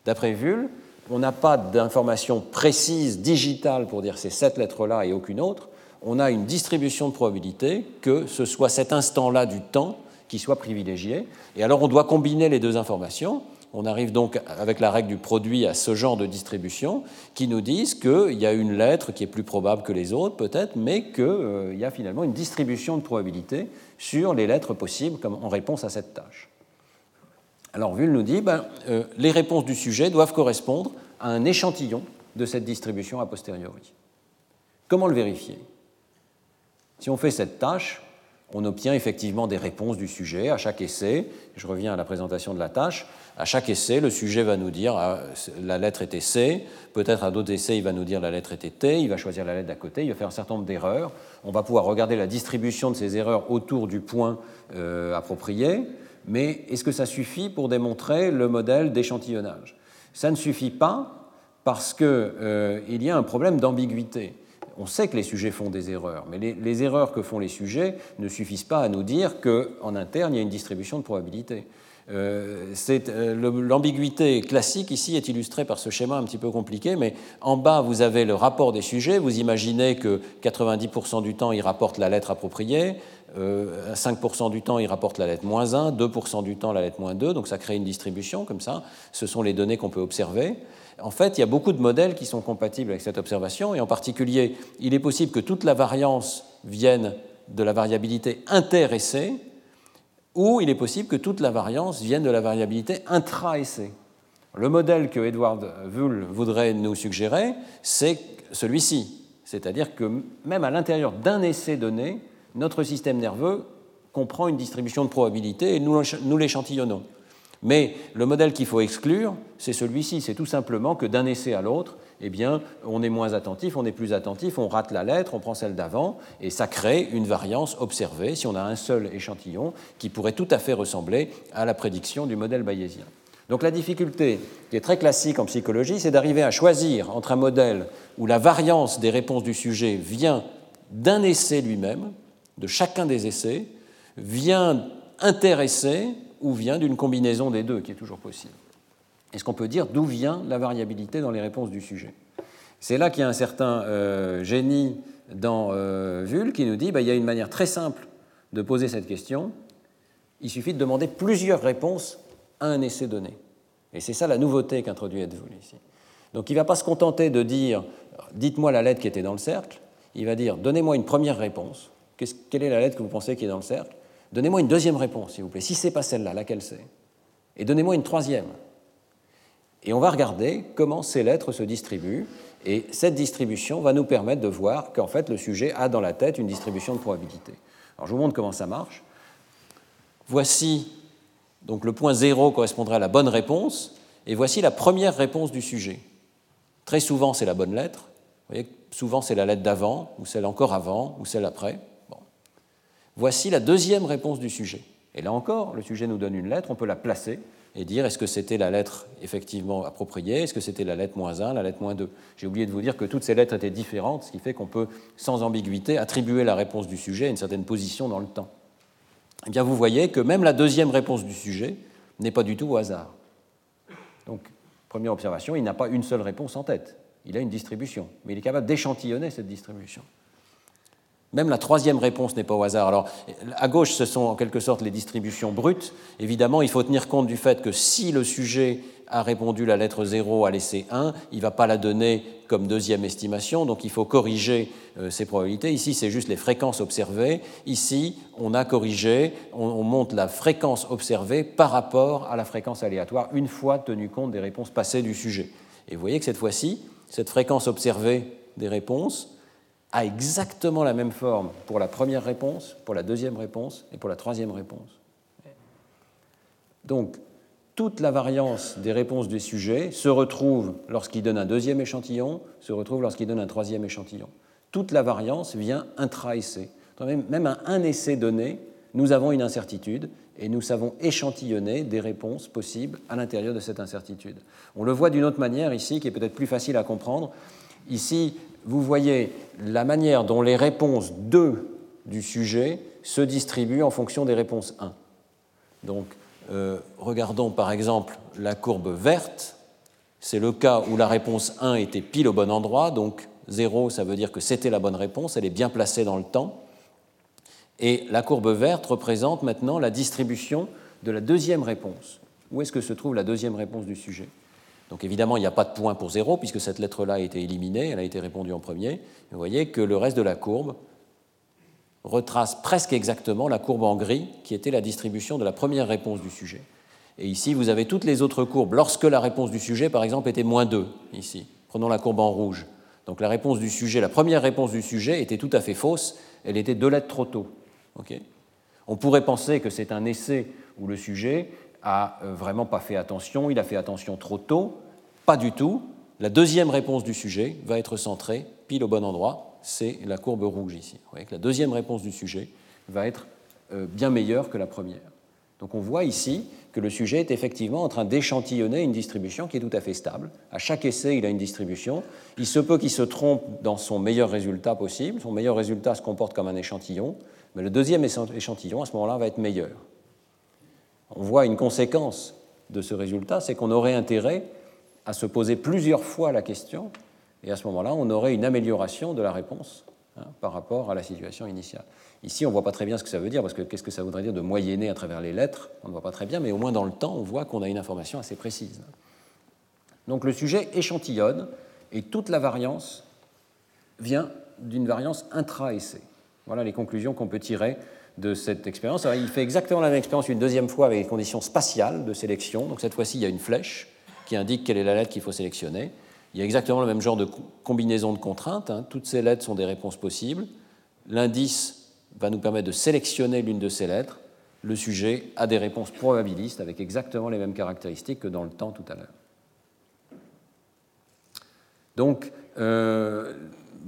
D'après Vull, on n'a pas d'information précise, digitale, pour dire c'est cette lettre-là et aucune autre. On a une distribution de probabilité que ce soit cet instant-là du temps soit privilégié. Et alors on doit combiner les deux informations on arrive donc avec la règle du produit à ce genre de distribution qui nous disent qu'il y a une lettre qui est plus probable que les autres peut-être, mais qu'il y a finalement une distribution de probabilité sur les lettres possibles comme en réponse à cette tâche. Alors Vull nous dit ben, euh, les réponses du sujet doivent correspondre à un échantillon de cette distribution a posteriori. Comment le vérifier? Si on fait cette tâche, on obtient effectivement des réponses du sujet à chaque essai. Je reviens à la présentation de la tâche. À chaque essai, le sujet va nous dire ah, la lettre était C, peut-être à d'autres essais, il va nous dire la lettre était T, il va choisir la lettre d'à côté, il va faire un certain nombre d'erreurs. On va pouvoir regarder la distribution de ces erreurs autour du point euh, approprié, mais est-ce que ça suffit pour démontrer le modèle d'échantillonnage? Ça ne suffit pas parce qu'il euh, y a un problème d'ambiguïté on sait que les sujets font des erreurs, mais les, erreurs que font les sujets ne suffisent pas à nous dire qu'en interne, il y a une distribution de probabilité. Euh, euh, l'ambiguïté classique ici est illustrée par ce schéma un petit peu compliqué, mais en bas, vous avez le rapport des sujets. Vous imaginez que 90% du temps, ils rapportent la lettre appropriée, 5% euh, du temps, ils rapportent la lettre moins 1, 2% du temps, la lettre moins 2, donc ça crée une distribution comme ça. Ce sont les données qu'on peut observer. En fait, il y a beaucoup de modèles qui sont compatibles avec cette observation, et en particulier, il est possible que toute la variance vienne de la variabilité inter-essai, ou il est possible que toute la variance vienne de la variabilité intra-essai. Le modèle que Edward Wull voudrait nous suggérer, c'est celui-ci. C'est-à-dire que même à l'intérieur d'un essai donné, notre système nerveux comprend une distribution de probabilité et nous l'échantillonnons. Mais le modèle qu'il faut exclure, c'est celui-ci. C'est tout simplement que d'un essai à l'autre, eh bien, on est moins attentif, on est plus attentif, on rate la lettre, on prend celle d'avant, et ça crée une variance observée si on a un seul échantillon qui pourrait tout à fait ressembler à la prédiction du modèle bayésien. Donc la difficulté, qui est très classique en psychologie, c'est d'arriver à choisir entre un modèle où la variance des réponses du sujet vient d'un essai lui-même, de chacun des essais, vient inter-essai ou vient d'une combinaison des deux, qui est toujours possible. Est-ce qu'on peut dire d'où vient la variabilité dans les réponses du sujet? C'est là qu'il y a un certain euh, génie dans euh, Vull qui nous dit bah, y a une manière très simple de poser cette question. Il suffit de demander plusieurs réponses à un essai donné. Et c'est ça la nouveauté qu'introduit Ed ici. Donc il ne va pas se contenter de dire dites-moi la lettre qui était dans le cercle. Il va dire donnez-moi une première réponse. Quelle est la lettre que vous pensez qui est dans le cercle? Donnez-moi une deuxième réponse, s'il vous plaît. Si ce n'est pas celle-là, laquelle c'est? Et donnez-moi une troisième. Et on va regarder comment ces lettres se distribuent. Et cette distribution va nous permettre de voir qu'en fait, le sujet a dans la tête une distribution de probabilité. Alors, je vous montre comment ça marche. Voici, donc le point 0 correspondrait à la bonne réponse, et voici la première réponse du sujet. Très souvent, c'est la bonne lettre. Vous voyez, souvent, c'est la lettre d'avant, ou celle encore avant, ou celle après. Voici la deuxième réponse du sujet. Et là encore, le sujet nous donne une lettre, on peut la placer et dire est-ce que c'était la lettre effectivement appropriée, est-ce que c'était la lettre moins 1, la lettre moins 2. J'ai oublié de vous dire que toutes ces lettres étaient différentes, ce qui fait qu'on peut, sans ambiguïté, attribuer la réponse du sujet à une certaine position dans le temps. Eh bien, vous voyez que même la deuxième réponse du sujet n'est pas du tout au hasard. Donc, première observation, il n'a pas une seule réponse en tête. Il a une distribution, mais il est capable d'échantillonner cette distribution. Même la troisième réponse n'est pas au hasard. Alors, à gauche, ce sont en quelque sorte les distributions brutes. Évidemment, il faut tenir compte du fait que si le sujet a répondu la lettre 0 à l'essai 1, il ne va pas la donner comme deuxième estimation, donc il faut corriger euh, ces probabilités. Ici, c'est juste les fréquences observées. Ici, on a corrigé, on, on, monte la fréquence observée par rapport à la fréquence aléatoire, une fois tenu compte des réponses passées du sujet. Et vous voyez que cette fois-ci, cette fréquence observée des réponses a exactement la même forme pour la première réponse, pour la deuxième réponse et pour la troisième réponse. Donc, toute la variance des réponses du sujet se retrouve lorsqu'il donne un deuxième échantillon, se retrouve lorsqu'il donne un troisième échantillon. Toute la variance vient intra-essai. Même à un essai donné, nous avons une incertitude et nous savons échantillonner des réponses possibles à l'intérieur de cette incertitude. On le voit d'une autre manière ici, qui est peut-être plus facile à comprendre. Ici, vous voyez la manière dont les réponses 2 du sujet se distribuent en fonction des réponses 1. Donc, euh, regardons par exemple la courbe verte. C'est le cas où la réponse 1 était pile au bon endroit, donc 0, ça veut dire que c'était la bonne réponse, elle est bien placée dans le temps. Et la courbe verte représente maintenant la distribution de la deuxième réponse. Où est-ce que se trouve la deuxième réponse du sujet? Donc évidemment, il n'y a pas de point pour zéro, puisque cette lettre-là a été éliminée, elle a été répondue en premier. Vous voyez que le reste de la courbe retrace presque exactement la courbe en gris, qui était la distribution de la première réponse du sujet. Et ici, vous avez toutes les autres courbes. Lorsque la réponse du sujet, par exemple, était moins 2, ici, prenons la courbe en rouge. Donc la réponse du sujet, la première réponse du sujet était tout à fait fausse, elle était deux lettres trop tôt. On pourrait penser que c'est un essai où le sujet a euh, vraiment pas fait attention, il a fait attention trop tôt, pas du tout. La deuxième réponse du sujet va être centrée pile au bon endroit, c'est la courbe rouge ici. Vous voyez que la deuxième réponse du sujet va être euh, bien meilleure que la première. Donc on voit ici que le sujet est effectivement en train d'échantillonner une distribution qui est tout à fait stable. À chaque essai, il a une distribution. Il se peut qu'il se trompe dans son meilleur résultat possible. Son meilleur résultat se comporte comme un échantillon, mais le deuxième échantillon, à ce moment-là, va être meilleur. On voit une conséquence de ce résultat, c'est qu'on aurait intérêt à se poser plusieurs fois la question, et à ce moment-là, on aurait une amélioration de la réponse hein, par rapport à la situation initiale. Ici, on ne voit pas très bien ce que ça veut dire, parce que qu'est-ce que ça voudrait dire de moyenner à travers les lettres On ne voit pas très bien, mais au moins dans le temps, on voit qu'on a une information assez précise. Donc le sujet échantillonne, et toute la variance vient d'une variance intra-essai. Voilà les conclusions qu'on peut tirer de cette expérience. il fait exactement la même expérience une deuxième fois avec des conditions spatiales de sélection. Donc cette fois-ci, il y a une flèche qui indique quelle est la lettre qu'il faut sélectionner. Il y a exactement le même genre de combinaison de contraintes. Hein. Toutes ces lettres sont des réponses possibles. L'indice va nous permettre de sélectionner l'une de ces lettres. Le sujet a des réponses probabilistes avec exactement les mêmes caractéristiques que dans le temps tout à l'heure. Donc, euh,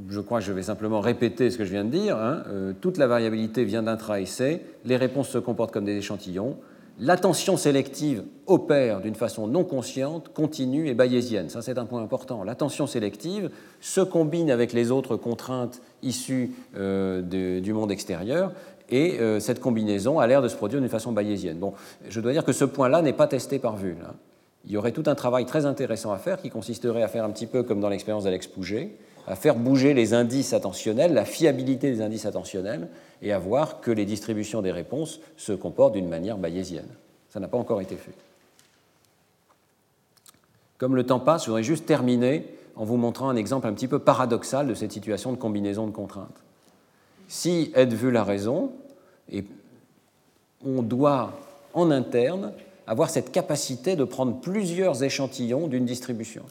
je crois que je vais simplement répéter ce que je viens de dire. Hein. Euh, toute la variabilité vient d'intra-essai. Les réponses se comportent comme des échantillons l'attention sélective opère d'une façon non consciente, continue et bayésienne. Ça, c'est un point important. L'attention sélective se combine avec les autres contraintes issues euh, du monde extérieur et euh, cette combinaison a l'air de se produire d'une façon bayésienne. Bon, je dois dire que ce point-là n'est pas testé par vue. Il y aurait tout un travail très intéressant à faire qui consisterait à faire un petit peu comme dans l'expérience d'Alex Pouget, à faire bouger les indices attentionnels, la fiabilité des indices attentionnels, et à voir que les distributions des réponses se comportent d'une manière bayésienne. Ça n'a pas encore été fait. Comme le temps passe, je voudrais juste terminer en vous montrant un exemple un petit peu paradoxal de cette situation de combinaison de contraintes. Si Ed veut la raison, et on doit en interne avoir cette capacité de prendre plusieurs échantillons d'une distribution.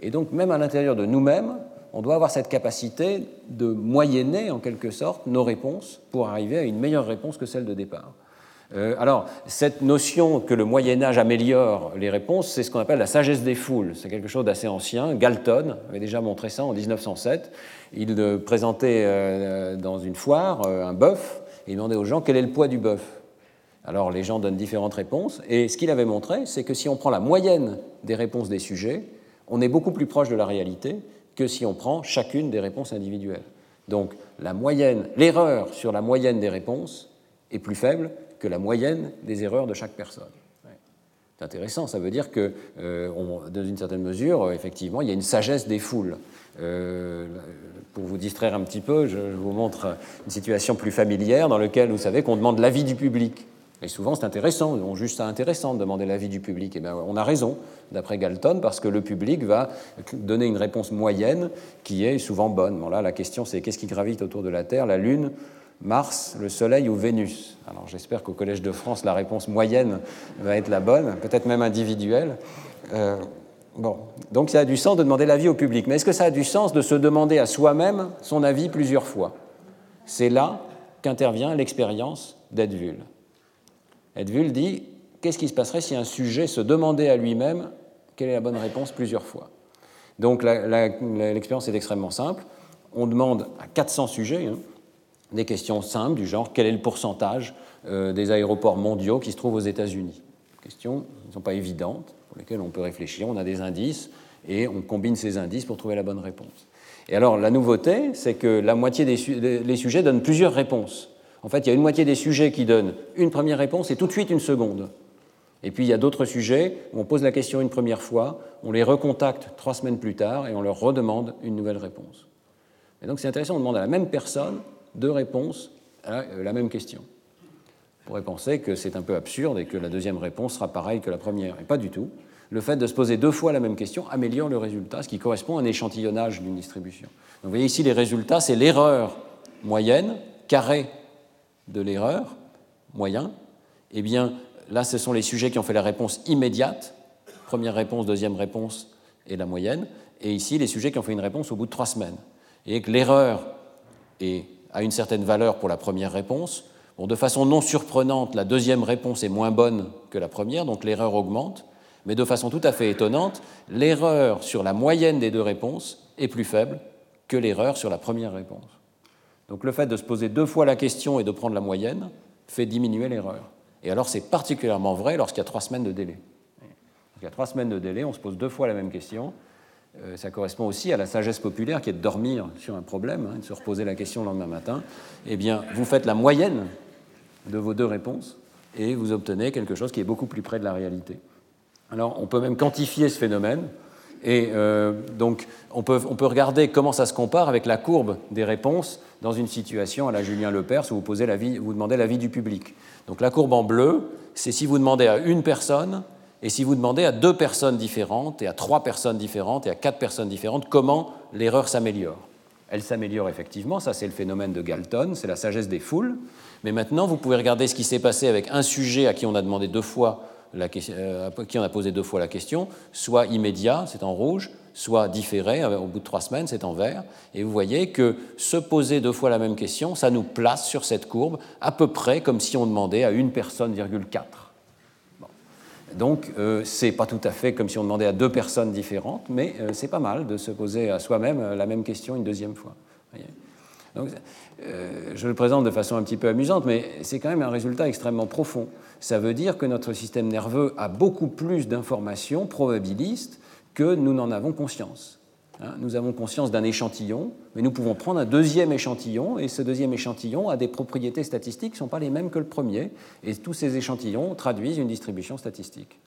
Et donc, même à l'intérieur de nous-mêmes, on doit avoir cette capacité de moyenner, en quelque sorte, nos réponses pour arriver à une meilleure réponse que celle de départ. Euh, alors, cette notion que le Moyen Âge améliore les réponses, c'est ce qu'on appelle la sagesse des foules. C'est quelque chose d'assez ancien. Galton avait déjà montré ça en 1907. Il euh, présentait euh, dans une foire un bœuf et il demandait aux gens quel est le poids du bœuf. Alors les gens donnent différentes réponses et ce qu'il avait montré, c'est que si on prend la moyenne des réponses des sujets, on est beaucoup plus proche de la réalité que si on prend chacune des réponses individuelles. Donc la moyenne, l'erreur sur la moyenne des réponses est plus faible que la moyenne des erreurs de chaque personne. C'est intéressant, ça veut dire que, euh, dans une certaine mesure, euh, effectivement, il y a une sagesse des foules. Euh, pour vous distraire un petit peu, je, vous montre une situation plus familière dans laquelle vous savez qu'on demande l'avis du public. Et souvent, c'est intéressant, on juge ça intéressant de demander l'avis du public. Et bien, on a raison, d'après Galton, parce que le public va donner une réponse moyenne qui est souvent bonne. Bon, là, la question, c'est qu'est-ce qui gravite autour de la Terre, la Lune Mars, le Soleil ou Vénus? Alors j'espère qu'au Collège de France, la réponse moyenne va être la bonne, peut-être même individuelle. Euh, bon, donc ça a du sens de demander l'avis au public. Mais est-ce que ça a du sens de se demander à soi-même son avis plusieurs fois? C'est là qu'intervient l'expérience d'Edvul. Edvul dit qu'est-ce qui se passerait si un sujet se demandait à lui-même quelle est la bonne réponse plusieurs fois? Donc l'expérience est extrêmement simple. On demande à 400 sujets, hein, des questions simples du genre quel est le pourcentage euh, des aéroports mondiaux qui se trouvent aux États-Unis? Questions qui ne sont pas évidentes, pour lesquelles on peut réfléchir. On a des indices et on combine ces indices pour trouver la bonne réponse. Et alors la nouveauté, c'est que la moitié des sujets donnent plusieurs réponses. En fait, il y a une moitié des sujets qui donnent une première réponse et tout de suite une seconde. Et puis il y a d'autres sujets où on pose la question une première fois, on les recontacte trois semaines plus tard et on leur redemande une nouvelle réponse. Et donc c'est intéressant, on demande à la même personne deux réponses à euh, la même question. On pourrait penser que c'est un peu absurde et que la deuxième réponse sera pareille que la première. Et pas du tout. Le fait de se poser deux fois la même question améliore le résultat, ce qui correspond à un échantillonnage d'une distribution. Donc vous voyez ici les résultats, c'est l'erreur moyenne, carré de l'erreur, moyen. Eh bien, là, ce sont les sujets qui ont fait la réponse immédiate, première réponse, deuxième réponse et la moyenne. Et ici, les sujets qui ont fait une réponse au bout de trois semaines. Et que l'erreur a une certaine valeur pour la première réponse. Bon, de façon non surprenante, la deuxième réponse est moins bonne que la première, donc l'erreur augmente. Mais de façon tout à fait étonnante, l'erreur sur la moyenne des deux réponses est plus faible que l'erreur sur la première réponse. Donc le fait de se poser deux fois la question et de prendre la moyenne fait diminuer l'erreur. Et alors c'est particulièrement vrai lorsqu'il y a trois semaines de délai. Il y a trois semaines de délai, on se pose deux fois la même question, euh, ça correspond aussi à la sagesse populaire qui est de dormir sur un problème, hein, de se reposer la question le lendemain matin. Eh bien, vous faites la moyenne de vos deux réponses et vous obtenez quelque chose qui est beaucoup plus près de la réalité. Alors, on peut même quantifier ce phénomène. Et euh, donc, on peut, on peut, regarder comment ça se compare avec la courbe des réponses dans une situation à la Julien Lepers où vous, posez la vous demandez l'avis du public. Donc, la courbe en bleu, c'est si vous demandez à une personne et si vous demandez à deux personnes différentes, et à trois personnes différentes, et à quatre personnes différentes, comment l'erreur s'améliore Elle s'améliore effectivement, ça c'est le phénomène de Galton, c'est la sagesse des foules. Mais maintenant, vous pouvez regarder ce qui s'est passé avec un sujet à qui on a demandé deux fois la, euh, qui on a posé deux fois la question, soit immédiat, c'est en rouge, soit différé, euh, au bout de trois semaines, c'est en vert. Et vous voyez que se poser deux fois la même question, ça nous place sur cette courbe à peu près comme si on demandait à une personne, virgule quatre. Donc, euh, c'est pas tout à fait comme si on demandait à deux personnes différentes, mais euh, c'est pas mal de se poser à soi-même la même question une deuxième fois. Donc, je le présente de façon un petit peu amusante, mais c'est quand même un résultat extrêmement profond. Ça veut dire que notre système nerveux a beaucoup plus d'informations probabilistes que nous n'en avons conscience. Hein, nous avons conscience d'un échantillon, mais nous pouvons prendre un deuxième échantillon, et ce deuxième échantillon a des propriétés statistiques qui ne sont pas les mêmes que le premier, et tous ces échantillons traduisent une distribution statistique.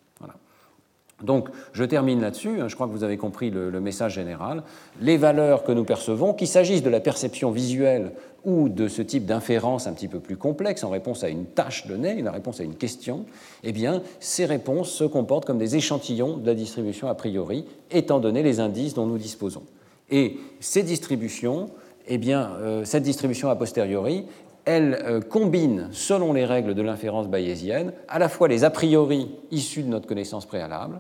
Donc, je termine là-dessus. Hein, je crois que vous avez compris le, message général. Les valeurs que nous percevons, qu'il s'agisse de la perception visuelle ou de ce type d'inférence un petit peu plus complexe en réponse à une tâche donnée, une réponse à une question, eh bien, ces réponses se comportent comme des échantillons de la distribution a priori, étant donné les indices dont nous disposons. Et ces distributions, eh bien, euh, cette distribution a posteriori elle euh, combine, selon les règles de l'inférence bayésienne, à la fois les a priori issus de notre connaissance préalable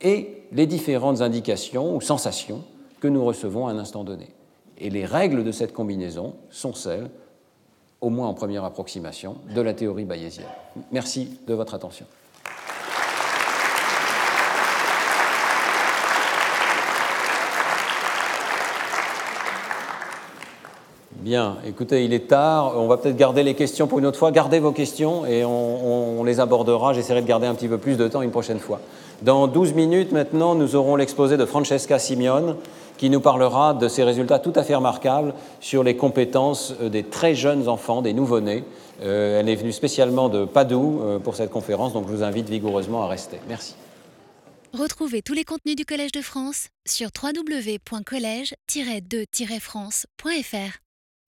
et les différentes indications ou sensations que nous recevons à un instant donné. Et les règles de cette combinaison sont celles, au moins en première approximation, de la théorie bayésienne. Merci de votre attention. Bien, écoutez, il est tard, on va peut-être garder les questions pour une autre fois. Gardez vos questions et on, les abordera. J'essaierai de garder un petit peu plus de temps une prochaine fois. Dans 12 minutes maintenant, nous aurons l'exposé de Francesca Simeone qui nous parlera de ses résultats tout à fait remarquables sur les compétences euh, des très jeunes enfants, des nouveau-nés. Euh, elle est venue spécialement de Padoue euh, pour cette conférence, donc je vous invite vigoureusement à rester. Merci. Retrouvez tous les contenus du Collège de France sur www.colège-2-france.fr.